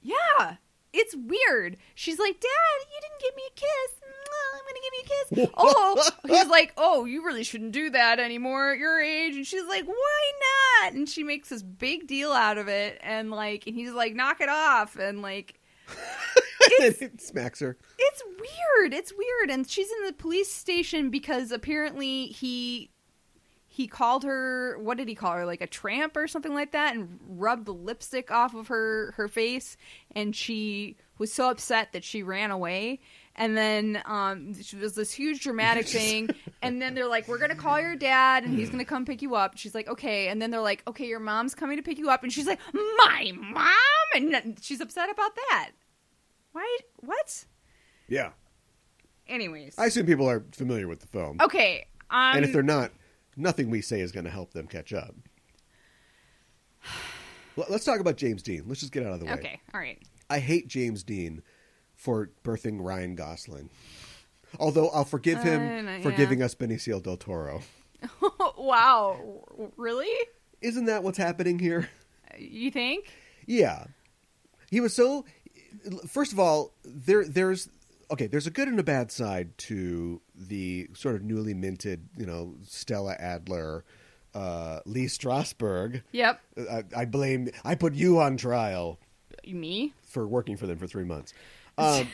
yeah it's weird she's like dad you didn't give me a kiss Mwah, i'm gonna give you a kiss oh he's like oh you really shouldn't do that anymore at your age and she's like why not and she makes this big deal out of it and like and he's like knock it off and like it smacks her. It's weird. It's weird. And she's in the police station because apparently he he called her what did he call her? Like a tramp or something like that and rubbed the lipstick off of her her face and she was so upset that she ran away. And then um she was this huge dramatic thing and then they're like we're going to call your dad and he's going to come pick you up. She's like okay and then they're like okay your mom's coming to pick you up and she's like my mom and she's upset about that. Why what? Yeah, Anyways. I assume people are familiar with the film, Okay. Um, and if they're not, nothing we say is going to help them catch up. Let's talk about James Dean. Let's just get out of the way. okay. All right. I hate James Dean for birthing Ryan Gosling. Although I'll forgive him Uh, for yeah. giving us Benicio del Toro. wow. Really? Isn't that what's happening here? You think? Yeah. He was so first of all, there there's okay, there's a good and a bad side to the sort of newly minted, you know, Stella Adler, uh, Lee Strasberg. Yep. I, I blame I put you on trial Me? for working for them for three months. Um,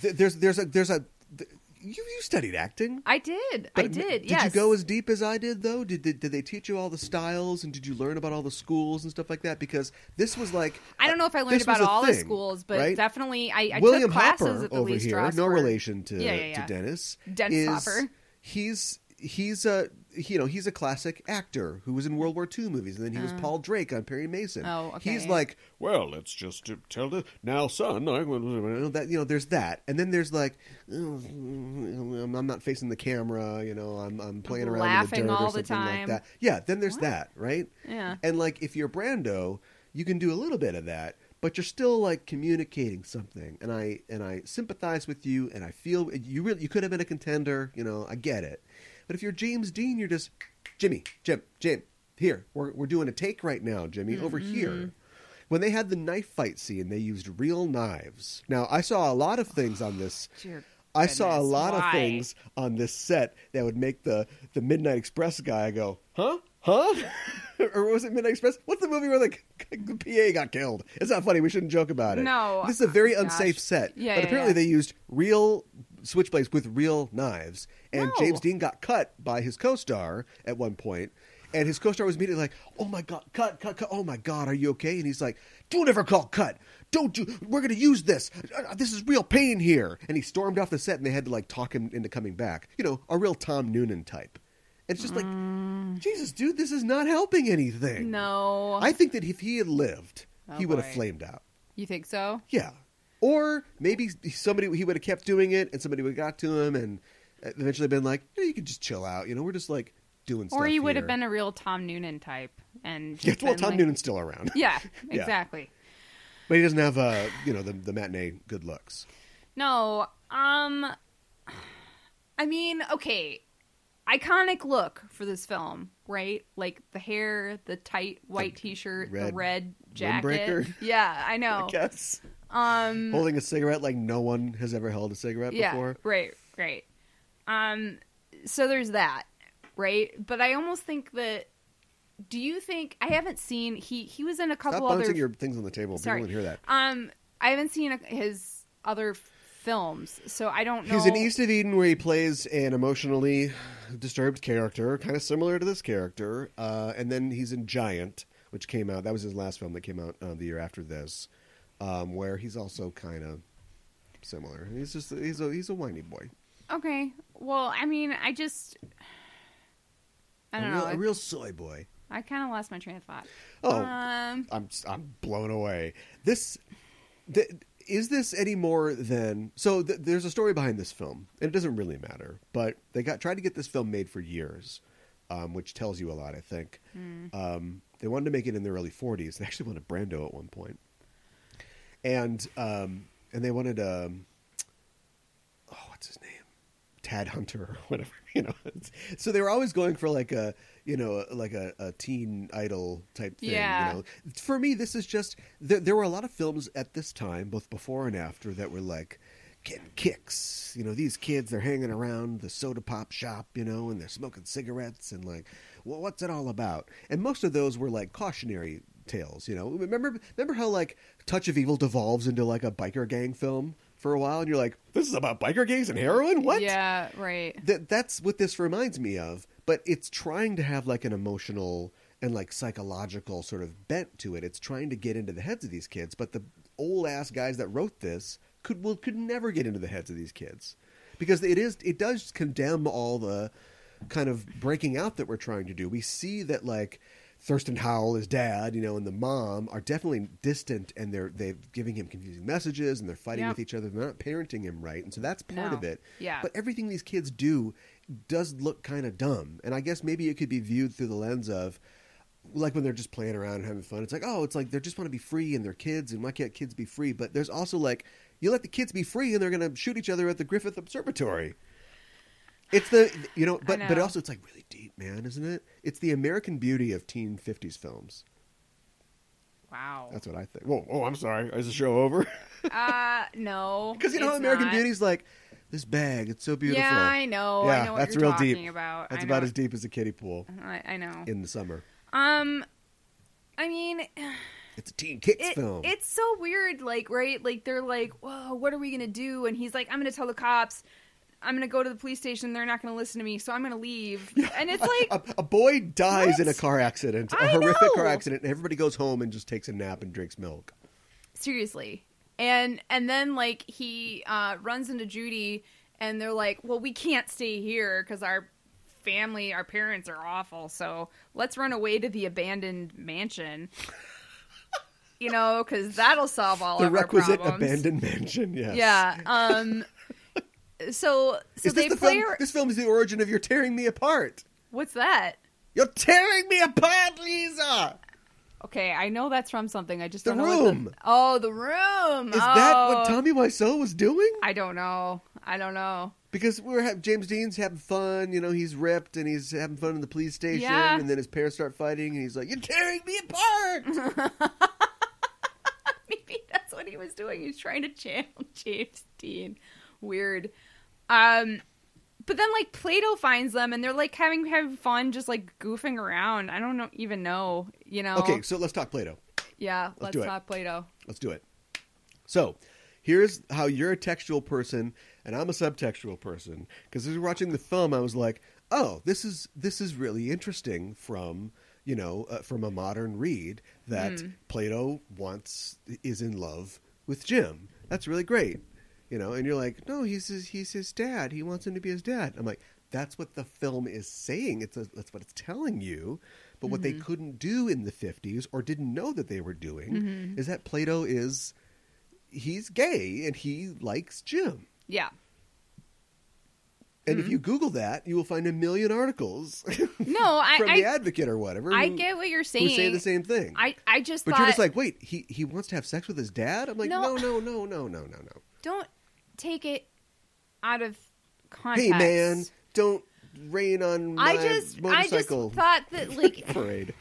th- there's there's a there's a th- you you studied acting. I did. I did. Did yes. you go as deep as I did, though? Did, did did they teach you all the styles, and did you learn about all the schools and stuff like that? Because this was like I don't know if I learned about all the schools, but right? definitely I, I William took classes Hopper at the over Lee here, no relation to Yeah, yeah, yeah. to Dennis. Dennis is, Hopper. He's he's a you know he's a classic actor who was in World War II movies, and then he was Paul Drake on Perry Mason. Uh. Oh, okay. He's like, well, let's just uh, tell the now, son. I know that you know, there's that, and then there's like, I'm not facing the camera. You know, I'm I'm playing around Laughing in the dirt all or the something like time. that. Yeah, then there's What? that, right? Yeah. And like if you're Brando, you can do a little bit of that, but you're still like communicating something. And I and I sympathize with you, and I feel you really you could have been a contender. You know, I get it. But if you're James Dean, you're just Jimmy, Jim, Jim. Here, we're we're doing a take right now, Jimmy. Over Mm-hmm. here. When they had the knife fight scene, they used real knives. Now, I saw a lot of things on this Dear I saw a lot of things on this set that would make the the Midnight Express guy go, "Huh? Huh?" or was it Midnight Express? What's the movie where the, the PA got killed? It's not funny. We shouldn't joke about it. No. this is a very Oh, unsafe set. Yeah, but yeah, apparently yeah. they used real switchblades with real knives, and No. James Dean got cut by his co-star at one. And his co-star was immediately like, "Oh my god, cut, cut, cut! Oh my god, are you okay?" And he's like, "Don't ever call cut. Don't do. We're going to use this. Uh, This is real pain here." And he stormed off the set, and they had to like talk him into coming back. You know, a real Tom Noonan type. It's just like, Jesus, dude, this is not helping anything. Mm. No. I think that if he had lived, Oh, he would have flamed out. You think so? Yeah. Or maybe somebody he would have kept doing it, and somebody would have got to him, and eventually been like, "Yeah, you can just chill out. You know, we're just like doing stuff." Or he would have been a real Tom Noonan type, and Yeah, well, Tom like- Noonan's still around. Yeah, Yeah. exactly. but he doesn't have, uh, you know, the the matinee good looks. No, um, I mean, okay, iconic look for this film, right? Like the hair, the tight white T-shirt, the red red jacket. windbreaker? Yeah, I I know. guess Um, holding a cigarette like no one has ever held a cigarette yeah, before. right, right. Um, so there's that, right? But I almost think that. Do you think I haven't seen he he was in a Stop couple bouncing other your things on the table. Sorry. People wouldn't hear that. um I haven't seen a, his other films, so I don't know. He's in East of Eden where he plays an emotionally disturbed character, kind of similar to this character. Uh, and then he's in Giant, which came out. That was his last film that came out uh, the year after this, um, where he's also kind of similar. He's just he's a he's a whiny boy, Okay. Well, I mean, I just I don't real, know. a real soy boy. I kind of lost my train of thought. Oh, Um, I'm I'm blown away. This th- is this any more than so? Th- there's a story behind this film, and it doesn't really matter. But they got tried to get this film made for years, um, which tells you a lot, I think. Um, they wanted to make it in the early 40s. They actually wanted Brando at one point, and um, and they wanted um, oh, what's his name? Tab Hunter or whatever, you know. So they were always going for like a, you know, like a, a teen idol type thing. Yeah. You know, for me, this is just there, there were a lot of films at this time, both before and after, that were like getting kicks. You know, these kids they're hanging around the soda pop shop, you know, and they're smoking cigarettes and like, well, what's it all about? And most of those were like cautionary tales. You know, remember remember how like Touch of Evil devolves into like a biker gang film for a while, and you're like, this is about biker gangs and heroin. What? Yeah, right. that that's what this reminds me of but it's trying to have like an emotional and like psychological sort of bent to it it's trying to get into the heads of these kids but the old ass guys that wrote this could will could never get into the heads of these kids because it is it does condemn all the kind of breaking out that we're trying to do we see that like Thurston Howell, his dad, you know, and the mom are definitely distant, and they're they're giving him confusing messages, and they're fighting Yep. with each other. They're not parenting him right, and so that's part No. of it. Yeah. But everything these kids do does look kind of dumb. And I guess maybe it could be viewed through the lens of like when they're just playing around and having fun. It's like, oh, it's like they just want to be free and they're kids and why can't kids be free? But there's also like you let the kids be free and they're going to shoot each other at the Griffith Observatory. It's the you know, but but also it's like really deep, man, isn't it? It's the American beauty of teen 50s films. Wow. That's what I think. Whoa, oh, I'm sorry. Is the show over? Uh, no. Because you know, American not. Beauty's like this bag. It's so beautiful. Yeah, I know. Yeah, I know what that's you're real talking deep. about. That's about as deep as a kiddie pool I, I know. in the summer. Um, I mean, It's a teen kids it, film. it's so weird. Like, right? Like, they're like, "Whoa, what are we gonna do?" And he's like, "I'm gonna tell the cops. I'm gonna go to the police station. They're not gonna listen to me, so I'm gonna leave." And it's like, a, a boy dies What? in a car accident, a I horrific car accident, and everybody goes home and just takes a nap and drinks milk. seriously and and then like he uh runs into judy and they're like well we can't stay here because our family our parents are awful so let's run away to the abandoned mansion you know because that'll solve all the requisite abandoned mansion. Yes. yeah um so so they this the play film? This film is the origin of "You're tearing me apart." what's that You're tearing me apart, Lisa. okay i know that's from something i just The don't know what Room. the oh the room Is that Oh. what Tommy Wiseau was doing? i don't know i don't know Because we're James Dean's having fun, you know, he's ripped and he's having fun in the police station, Yeah. and then his parents start fighting, and he's like, "You're tearing me apart." Maybe that's what he was doing. He's trying to channel James Dean. Weird. Um, but then like Plato finds them and they're like having having fun, just like goofing around. I don't know, even know, you know. Okay, so let's talk Plato. yeah, let's, it. talk Plato. Let's do it. So, here's how you're a textual person and I'm a subtextual person. Because as we were watching the film, I was like, "Oh, this is this is really interesting." From you know, uh, from a modern read, that Plato wants is in love with Jim. That's really great. You know, and you're like, "No, he's his, he's his dad. He wants him to be his dad." I'm like, "That's what the film is saying. It's a, that's what it's telling you." But what they mm-hmm. couldn't do in the 50s or didn't know that they were doing mm-hmm. is that Plato is he's gay and he likes Jim. Yeah. And if you mm-hmm. Google that, you will find a million articles No, I from I, the Advocate or whatever. I who- get what you're who saying. say the same thing. I I just but thought you're just like, wait, he he wants to have sex with his dad? I'm like, No. no, no, no, no, no, no, no. don't take it out of context. Hey, man, don't rain on my I just I just motorcycle thought that like parade.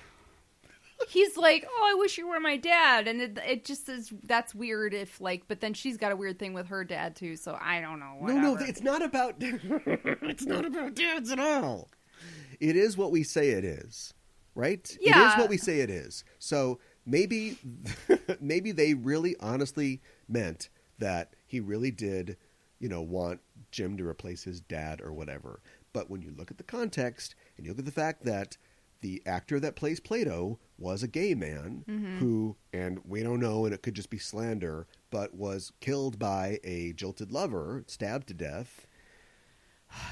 he's like, oh, I wish you were my dad, and it, it just is that's weird. If like, but then she's got a weird thing with her dad too, so I don't know. No, no, it's not about it's not about dads at all. It is what we say it is, right? Yeah. It is what we say it is. So maybe maybe they really honestly meant that he really did, you know, want Jim to replace his dad or whatever. But when you look at the context and you look at the fact that the actor that plays Plato was a gay man Mm-hmm. who, and we don't know, and it could just be slander, but was killed by a jilted lover, stabbed to death.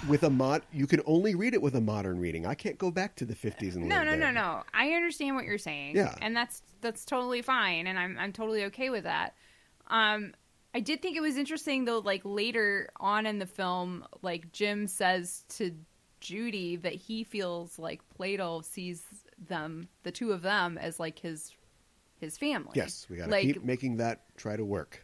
With a mod, you can only read it with a modern reading. I can't go back to the fifties and No, no, no, no. I understand what you're saying. Yeah. And that's that's totally fine and I'm I'm totally okay with that. Um I did think it was interesting though like later on in the film like Jim says to Judy that he feels like Plato sees them the two of them as like his his family. Yes, we got to like keep making that try to work.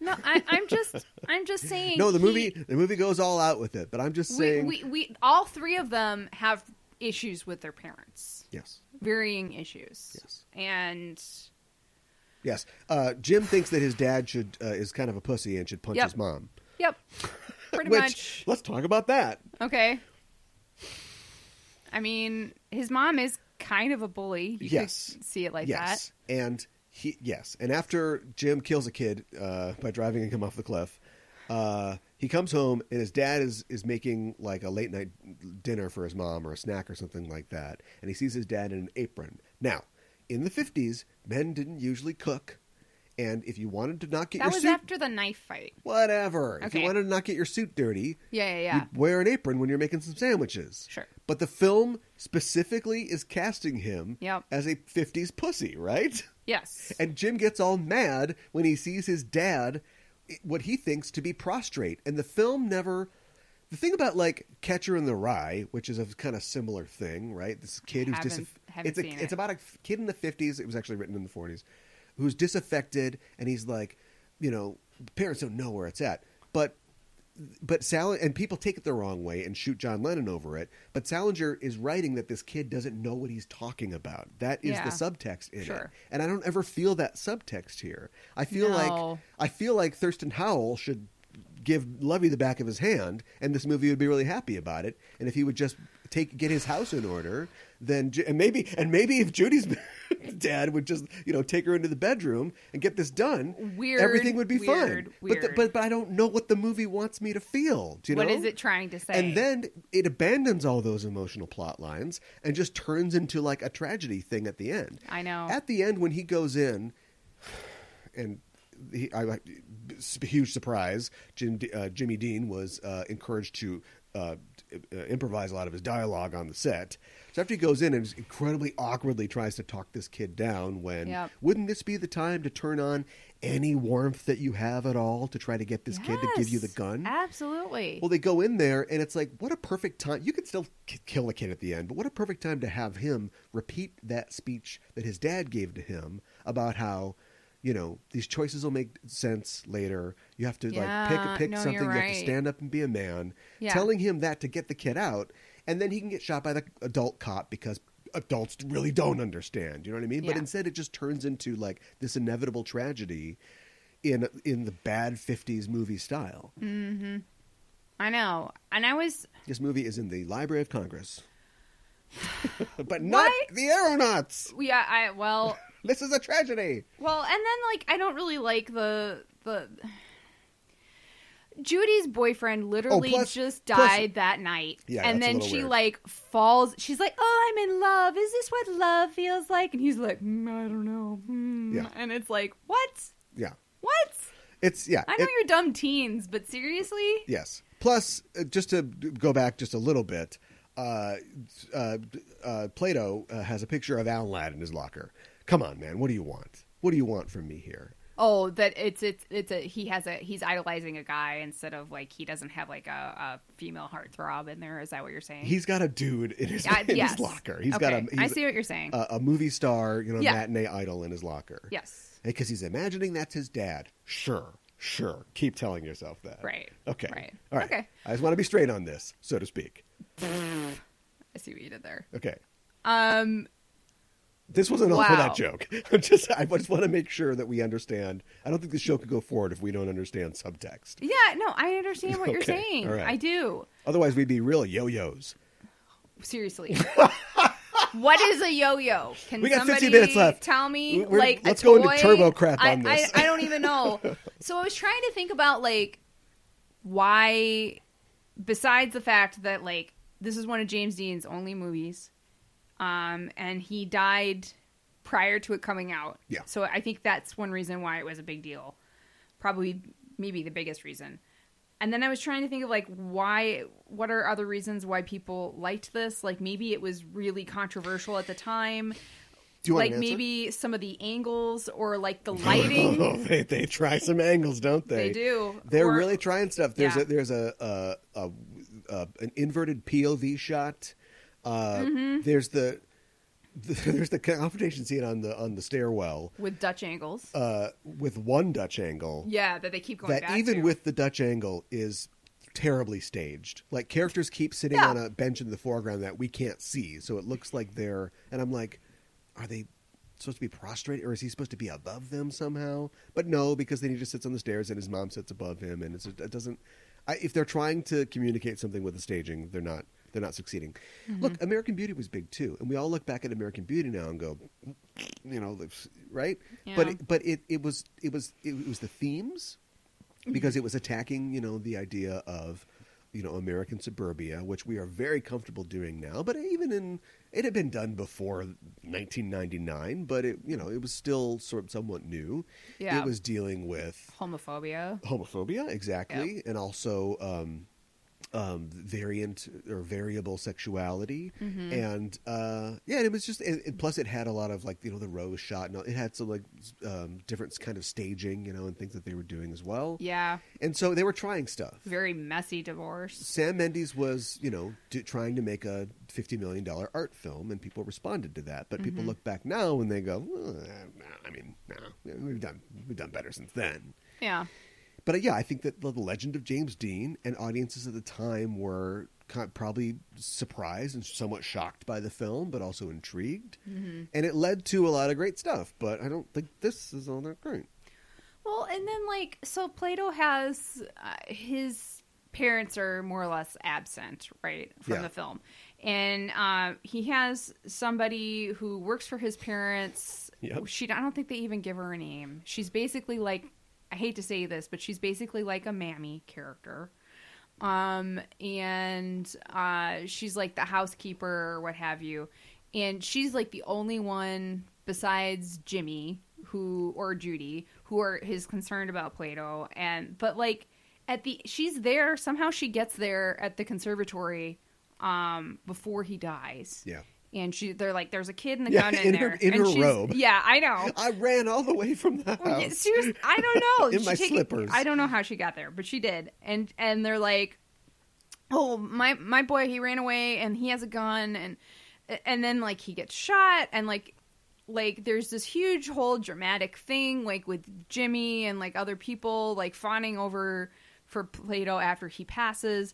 no I, I'm just I'm just saying No, the he- movie the movie goes all out with it, but I'm just we, saying. we we all three of them have issues with their parents. yes, Varying issues. Yes. And yes. Uh, Jim thinks that his dad should uh, is kind of a pussy and should punch Yep. his mom. Yep. Pretty Which much. let's talk about that. Okay. I mean, his mom is kind of a bully. You Yes. could see it like that. yes, and he yes, and after Jim kills a kid uh, by driving him off the cliff, uh, he comes home and his dad is is making like a late night dinner for his mom or a snack or something like that, and he sees his dad in an apron. Now, in the fifties, men didn't usually cook, and if you wanted to not get that. That your was suit, after the knife fight. whatever, if you Okay. wanted to not get your suit dirty, Yeah, yeah, yeah. wear an apron when you're making some sandwiches. Sure. But the film specifically is casting him Yep. as a 50s pussy, right? Yes. And Jim gets all mad when he sees his dad, eh, what he thinks to be prostrate. And the film never. The thing about like Catcher in the Rye, which is a kind of similar thing, right? This kid who's Haven't- haven't it's a, seen it's about a kid in the 50s. It was actually written in the 40s, who's disaffected, and he's like, you know, parents don't know where it's at, but but Sal and people take it the wrong way and shoot John Lennon over it. But Salinger is writing that this kid doesn't know what he's talking about. That is Yeah. the subtext in it, Sure. and I don't ever feel that subtext here. I feel No. like I feel like Thurston Howell should give Lovey the back of his hand, and this movie would be really happy about it. And if he would just take get his house in order, then and maybe and maybe if Judy's dad would just you know take her into the bedroom and get this done, Weird, everything would be weird, fine. But, the, but but I don't know what the movie wants me to feel. Do you What know is it trying to say? And then it abandons all those emotional plot lines and just turns into like a tragedy thing at the end. I know. At the end, when he goes in, and he, I like huge surprise. Jim, uh, Jimmy Dean was uh, encouraged to uh, uh, improvise a lot of his dialogue on the set. So after he goes in and just incredibly awkwardly tries to talk this kid down, when Yep. wouldn't this be the time to turn on any warmth that you have at all to try to get this kid to give you the gun? Absolutely. Well, they go in there, and it's like, what a perfect time. You could still k- kill the kid at the end, but what a perfect time to have him repeat that speech that his dad gave to him about how, you know, these choices will make sense later. You have to like pick pick no, something. you're You have to stand up and be a man. Yeah. Telling him that to get the kid out, and then he can get shot by the adult cop because adults really don't understand. You know what I mean? But instead, it just turns into like this inevitable tragedy in in the bad '50s movie style. Mm-hmm. I know. And I was This movie is in the Library of Congress, but not Why- the aeronauts. yeah, I well, This is a tragedy. well, and then like I don't really like the the Judy's boyfriend literally Oh, plus- just plus- died that night. Yeah, and then she weird. like falls. She's like, "Oh, I'm in love. Is this what love feels like?" And he's like, mm, "I don't know." Hmm." Yeah. And it's like, "What? Yeah, What?" it's yeah. I know it- you're dumb teens, but seriously? Yes. Plus, uh, just to go back just a little bit, uh, uh, uh, Plato uh, has a picture of Alan Ladd in his locker. Come on, man. What do you want? What do you want from me here? Oh, that it's it's it's a he has a he's idolizing a guy instead of like he doesn't have like a, a female heartthrob in there. Is that what you're saying? He's got a dude in his, Uh, in yes. his locker. He's okay. got a, I he's see what you're saying. a, a movie star, you know, Yeah. matinee idol in his locker. yes. Because he's imagining that's his dad. Sure, sure. Keep telling yourself that. Right. Okay. Right. All right. Okay. I just want to be straight on this, so to speak. I see what you did there. Okay. Um. This wasn't all for that joke. I'm just, I just want to make sure that we understand. I don't think the show could go forward if we don't understand subtext. Yeah. No, I understand what you're saying. Right. I do. Otherwise, we'd be real yo-yos. Seriously. what is a yo-yo? Can We got 50 somebody minutes left. tell me? We're- like, let's go into turbo crap I, on this. I, I don't even know. so I was trying to think about like why, besides the fact that like this is one of James Dean's only movies, um, and he died prior to it coming out. Yeah. So I think that's one reason why it was a big deal. Probably, maybe the biggest reason. And then I was trying to think of like why what are other reasons why people liked this? Like maybe it was really controversial at the time. Do you want like an maybe some of the angles or like the lighting. Oh, they, they try some angles, don't they? they do. They're Or- really trying stuff. There's Yeah. a there's a, a, a, a an inverted POV shot. Uh, Mm-hmm. There's the, the there's the confrontation scene on the on the stairwell with Dutch angles. uh, with one Dutch angle. yeah, that they keep going that back even to. with the Dutch angle is terribly staged. Like characters keep sitting Yeah. on a bench in the foreground that we can't see, so it looks like they're. And I'm like, are they supposed to be prostrate, or is he supposed to be above them somehow? But no, because then he just sits on the stairs and his mom sits above him, and it's, it doesn't. I, if they're trying to communicate something with the staging, they're not. They're not succeeding. Mm-hmm. Look, American Beauty was big too, and we all look back at American Beauty now and go, you know, right? But it, but it, it was it was it was the themes because it was attacking you know the idea of you know American suburbia, which we are very comfortable doing now. But even in it had been done before 1999, but it you know it was still sort of somewhat new. Yeah. It was dealing with homophobia. homophobia exactly, and also um, um, variant or variable sexuality, Mm-hmm. and uh, yeah, and it was just. And, and plus, it had a lot of like you know the rose shot, and all- it had some like um, different kind of staging, you know, and things that they were doing as well. Yeah, And so they were trying stuff. very messy divorce. Sam Mendes was, you know, do, trying to make a fifty million dollar art film, and people responded to that. But Mm-hmm. people look back now and they go, "Uh, no, I mean, no, we've done we've done better since then. Yeah, But yeah, I think that the legend of James Dean and audiences at the time were probably surprised and somewhat shocked by the film, but also intrigued, Mm-hmm. and it led to a lot of great stuff. But I don't think this is all that great. Well, and then like so Plato has uh, his parents are more or less absent, right, from Yeah. the film. And uh, he has somebody who works for his parents. Yep. She I don't think they even give her a name. She's basically like I hate to say this, but she's basically like a mammy character. Um and uh she's like the housekeeper or what have you. And she's like the only one besides Jimmy who or Judy who are is concerned about Plato and but like at the she's there somehow she gets there at the conservatory um before he dies. Yeah, And she they're like there's a kid in the Yeah, gun in, in there her- in and her she's- robe. Yeah, I know. I ran all the way from the house. seriously, I don't know. In She my take- slippers. I don't know how she got there, but she did. And and they're like, "Oh, my my boy, he ran away and he has a gun and and then like he gets shot and like like there's this huge whole dramatic thing like with Jimmy and like other people like fawning over for Plato after he passes."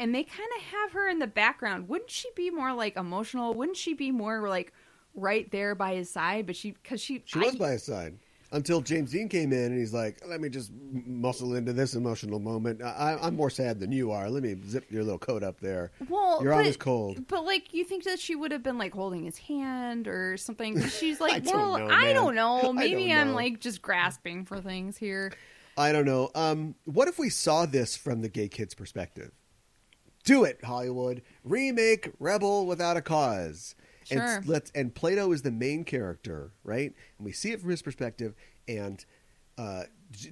And they kind of have her in the background. Wouldn't she be more like emotional? Wouldn't she be more like right there by his side? But she, because she, She I- was by his side. until James Dean came in and he's like, "Let me just muscle into this emotional moment. I, I'm more sad than you are. Let me zip your little coat up there. Well, You're but, always cold." But like, you think that she would have been like holding his hand or something? She's I like, don't well, know, I don't know. Maybe don't I'm know. like just grasping for things here. I don't know. Um, what if we saw this from the gay kid's perspective? Do it, Hollywood. Remake Rebel without a cause. Sure. And let's and Plato is the main character, right? And we see it from his perspective. And uh,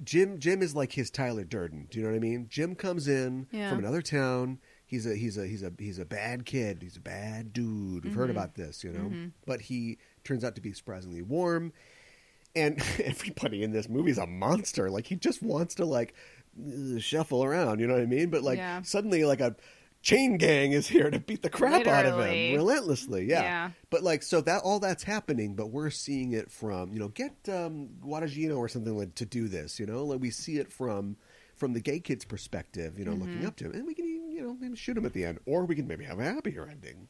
Jim Jim is like his Tyler Durden. Do you know what I mean? Jim comes in Yeah. from another town. He's a he's a he's a he's a bad kid. He's a bad dude. We've heard about this, you know. But he turns out to be surprisingly warm and everybody in this movie is a monster. Like he just wants to like shuffle around, you know what I mean? But like Yeah. suddenly, like a chain gang is here to beat the crap out of him relentlessly. Yeah. Yeah. But like, so that all that's happening, but we're seeing it from you know get um, Guadagnino or something like to do this. You know, like we see it from from the gay kid's perspective. You know, Mm-hmm. looking up to him, and we can even, you know maybe shoot him at the end, or we can maybe have a happier ending.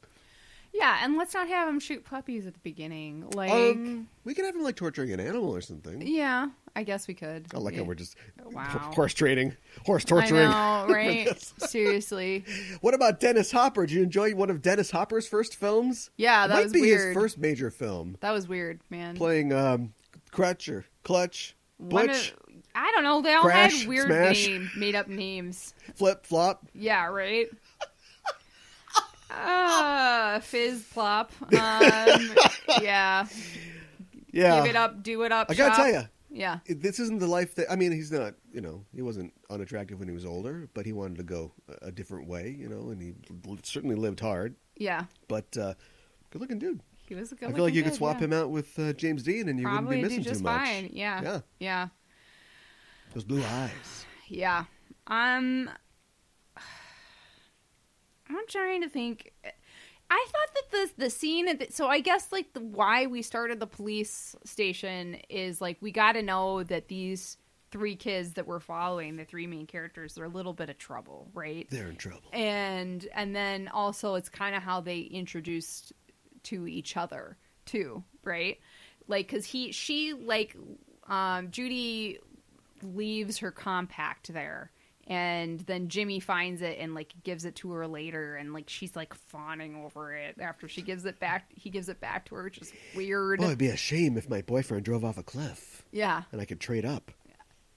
Yeah, and let's not have him shoot puppies at the beginning. Like, Um, we could have him like torturing an animal or something. yeah, I guess we could. I like yeah. how we're just Wow. horse trading, horse torturing. I know, right? Seriously. What about Dennis Hopper? Did you enjoy one of Dennis Hopper's first films? Yeah, it that might was be his first major film, That was weird, man. playing um, Crutch or Clutch, Butch, of- I don't know. They all Crash, had weird Smash. name, made up names. Flip Flop. Yeah, right. Ah, fizz plop. Um, yeah, Yeah, give it up, do it up. I gotta shop. tell you, Yeah, this isn't the life that. I mean, he's not. You know, he wasn't unattractive when he was older, but he wanted to go a, different way. You know, and he certainly lived hard. yeah. But uh, good looking dude. He was a good. I feel like you could swap yeah. him out with uh, James Dean, and you Probably wouldn't be missing just too much. fine. Yeah, Yeah. yeah, Those blue eyes. yeah. Um, I'm trying to think. I thought that the the scene. The, so I guess like the why we started the police station is like we got to know that these three kids that we're following, the three main characters, they're a little bit of trouble, right? They're in trouble. and and then also it's kind of how they introduced to each other too right like because he she like um judy leaves her compact there and then jimmy finds it and like gives it to her later and like she's like fawning over it after she gives it back he gives it back to her which is weird. Oh, it'd be a shame if my boyfriend drove off a cliff. Yeah. And I could trade up.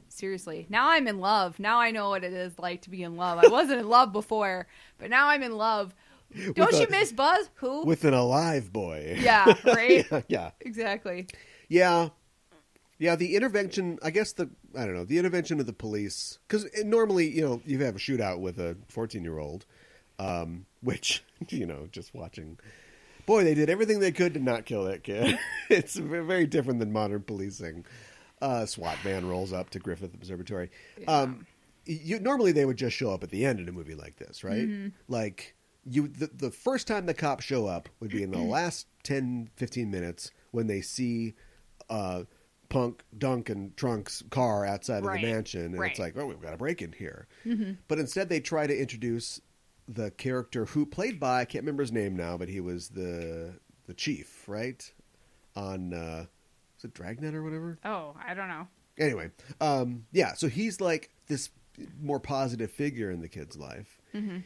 seriously. Now i'm in love. Now i know what it is like to be in love. I wasn't in love before but now i'm in love. Don't With you miss buzz? Who? With an alive boy. yeah right? Yeah, yeah. exactly. Yeah. Yeah, the intervention, I guess the, I don't know, the intervention of the police, because normally, you know, you have a shootout with a 14 year old, um, which, you know, just watching, boy, they did everything they could to not kill that kid. it's very different than modern policing. Uh, SWAT van rolls up to Griffith Observatory. Um, you, normally they would just show up at the end in a movie like this, right? Like, you the, the first time the cops show up would be in the last 10 15 minutes when they see uh punk dunk and trunk's car outside Right. of the mansion and Right. it's like oh we've got a break in here but instead they try to introduce the character who played by i can't remember his name now but he was the the chief right on uh is it dragnet or whatever oh i don't know anyway um yeah so he's like this more positive figure in the kid's life Mm-hmm.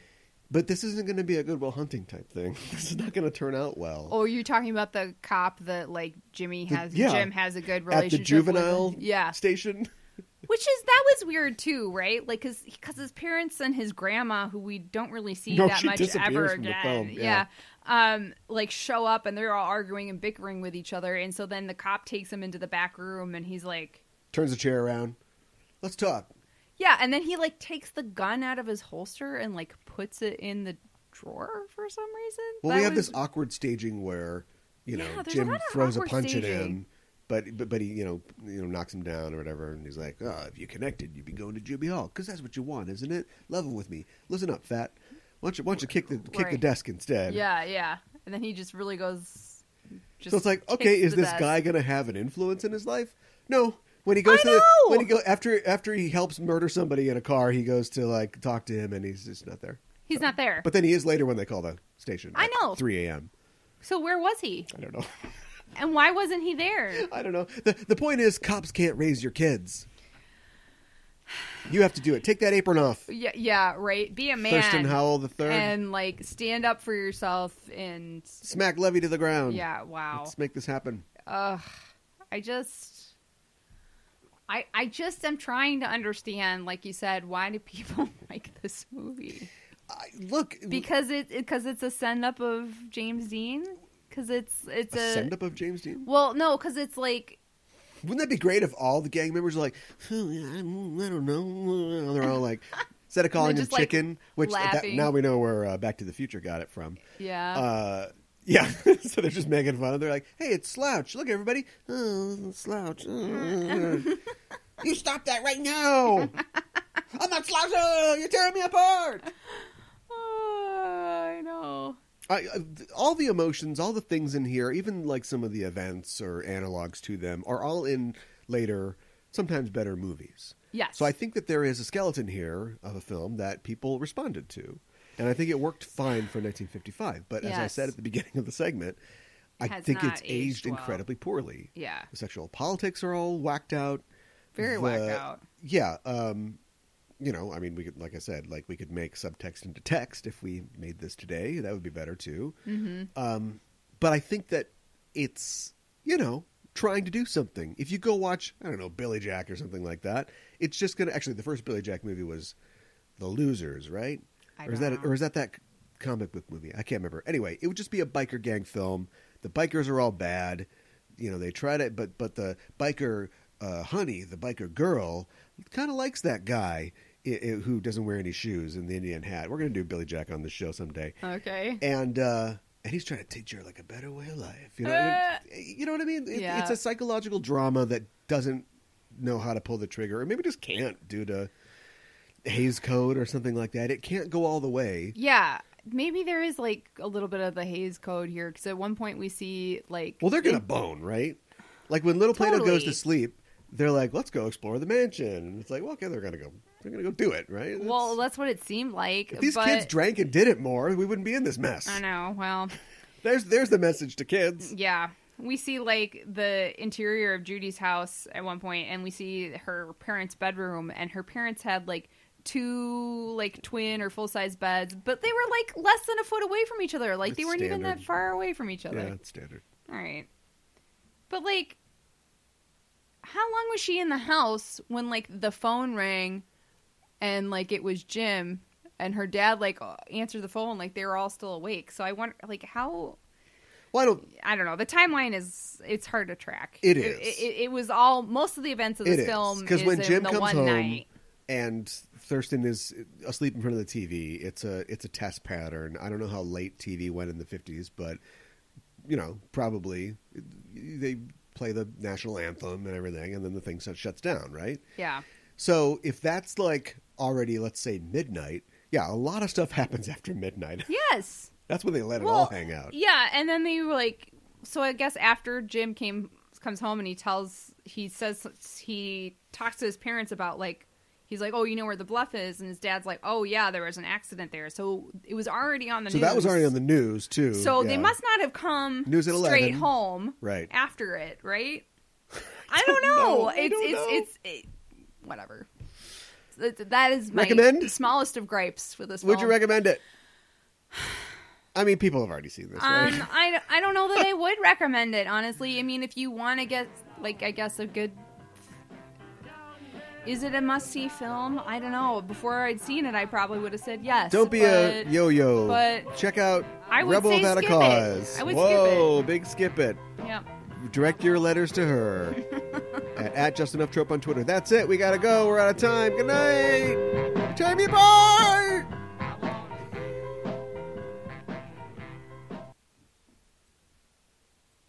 But this isn't going to be a goodwill hunting type thing. This is not going to turn out well. Oh you're talking about the cop that like jimmy The- has yeah. jim has a good relationship at the juvenile with yeah. station. Which is that was weird too right? Like because because his parents and his grandma who we don't really see No, that much ever again. yeah. yeah. um like show up and they're all arguing and bickering with each other and so then the cop takes him into the back room and he's like turns the chair around. Let's talk Yeah, and then he like takes the gun out of his holster and like puts it in the drawer for some reason. well That we have was- this awkward staging where you know Yeah, there's a jim throws a punch at him but, but but he you know you know knocks him down or whatever and he's like oh if you connected you'd be going to Juvie Hall because that's what you want isn't it level with me listen up fat why don't you, why don't you kick the kick the desk instead Yeah, yeah, and then he just really goes. Just so it's like, okay, is this desk. guy going to have an influence in his life? No. When he goes I to the, when he go after after he helps murder somebody in a car, he goes to like talk to him, and he's just not there. He's not there. But then he is later when they call the station. I know. three a.m. so where was he? I don't know. And why wasn't he there? I don't know. The the point is, cops can't raise your kids. You have to do it. Take that apron off. Yeah, yeah, right. Be a man. Thurston Howell the third. and like stand up for yourself and Smack Lovey to the ground. yeah, wow. Let's make this happen. Ugh. I just I I just am trying to understand, like you said, why do people like this movie? I, look, Because it because it's a send up of James Dean. Because it's it's a a, send up of James Dean. well, no, because it's like Wouldn't that be great if all the gang members are like, "Oh, I don't know. They're all like, instead of calling him like, chicken, which that, now we know where uh, Back to the Future got it from. yeah, Uh, yeah, so they're just making fun of. They're like, "Hey, it's Slouch. Look, everybody, oh, Slouch. Uh, you stop that right now! I'm not Slouch. Oh, you're tearing me apart." Oh, I know. I- all the emotions, all the things in here, even like some of the events or analogs to them, are all in later, sometimes better movies. Yes. So I think that there is a skeleton here of a film that people responded to, and I think it worked fine for 1955. But as I said at the beginning of the segment, I has think it's aged aged well. incredibly poorly. yeah, The sexual politics are all whacked out. very The- whacked out. Yeah. Um, you know, I mean, we could, like I said, like we could make subtext into text if we made this today. That would be better too. hmm Um, but I think that it's you know trying to do something. If you go watch, I don't know, Billy Jack or something like that, it's just gonna. Actually, the first Billy Jack movie was The Losers, right? I or is that know. or is that that comic book movie? I can't remember. Anyway, it would just be a biker gang film. The bikers are all bad. You know, they try to, but but the biker uh, honey, the biker girl, kind of likes that guy i i who doesn't wear any shoes and the Indian hat. We're gonna do Billy Jack on the show someday Okay. and uh and he's trying to teach her like a better way of life you know Uh, you know what i mean It- yeah. it's a psychological drama that doesn't know how to pull the trigger or maybe just can't due to Hays Code or something like that. It can't go all the way. Yeah, maybe there is like a little bit of the Hays Code here because at one point we see like well they're gonna bone right? Like when little Plato goes to sleep they're like let's go explore the mansion. And it's like well okay they're gonna go they're gonna go do it right? Well, That's- that's what it seemed like. if these but, kids drank and did it more we wouldn't be in this mess. I know. Well, there's there's the message to kids. Yeah, we see like the interior of Judy's house at one point, and we see her parents' bedroom, and her parents had like two like twin or full size beds, but they were like less than a foot away from each other. Like they weren't even that far away from each other. yeah it's standard All right. But like how long was she in the house when like the phone rang and like it was Jim and her dad like answered the phone like they were all still awake. So I wonder like how well I don't I don't know. The timeline is it's hard to track. It It, is. it, it was all most of the events of It is film because when in Jim the comes one home night. And Thurston is asleep in front of the TV, it's a it's a test pattern. I don't know how late TV went in the fifties, but you know probably they play the national anthem and everything, and then the thing shuts- shuts down, right? Yeah. So if that's like already, let's say midnight, yeah, a lot of stuff happens after midnight. Yes. That's when they let it all hang out. Yeah, and then they were like, so I guess after Jim came comes home and he tells, he says he talks to his parents about like, he's like, oh, you know where the bluff is, and his dad's like, oh yeah, there was an accident there, so it was already on the So news. that was already on the news too. So they must not have come News at straight 11. home right. after it, right? I don't don't know. It's don't it's know. it's it, whatever. That- is my Recommend? smallest of gripes with this. Would you recommend it? I mean, people have already seen this, right? Um, I, I don't know that I would recommend it, honestly. I mean, if you want to get, like, I guess a good. Is it a must see film? I don't know. Before I'd seen it, I probably would have said yes. Don't be a yo-yo. but Check out I would Rebel say Without a skip it. Cause. I would skip Whoa, big skip it. Yeah. Direct your letters to her at, at Just Enough Trope on Twitter. That's it. We gotta go. We're out of time. Good night. Time you.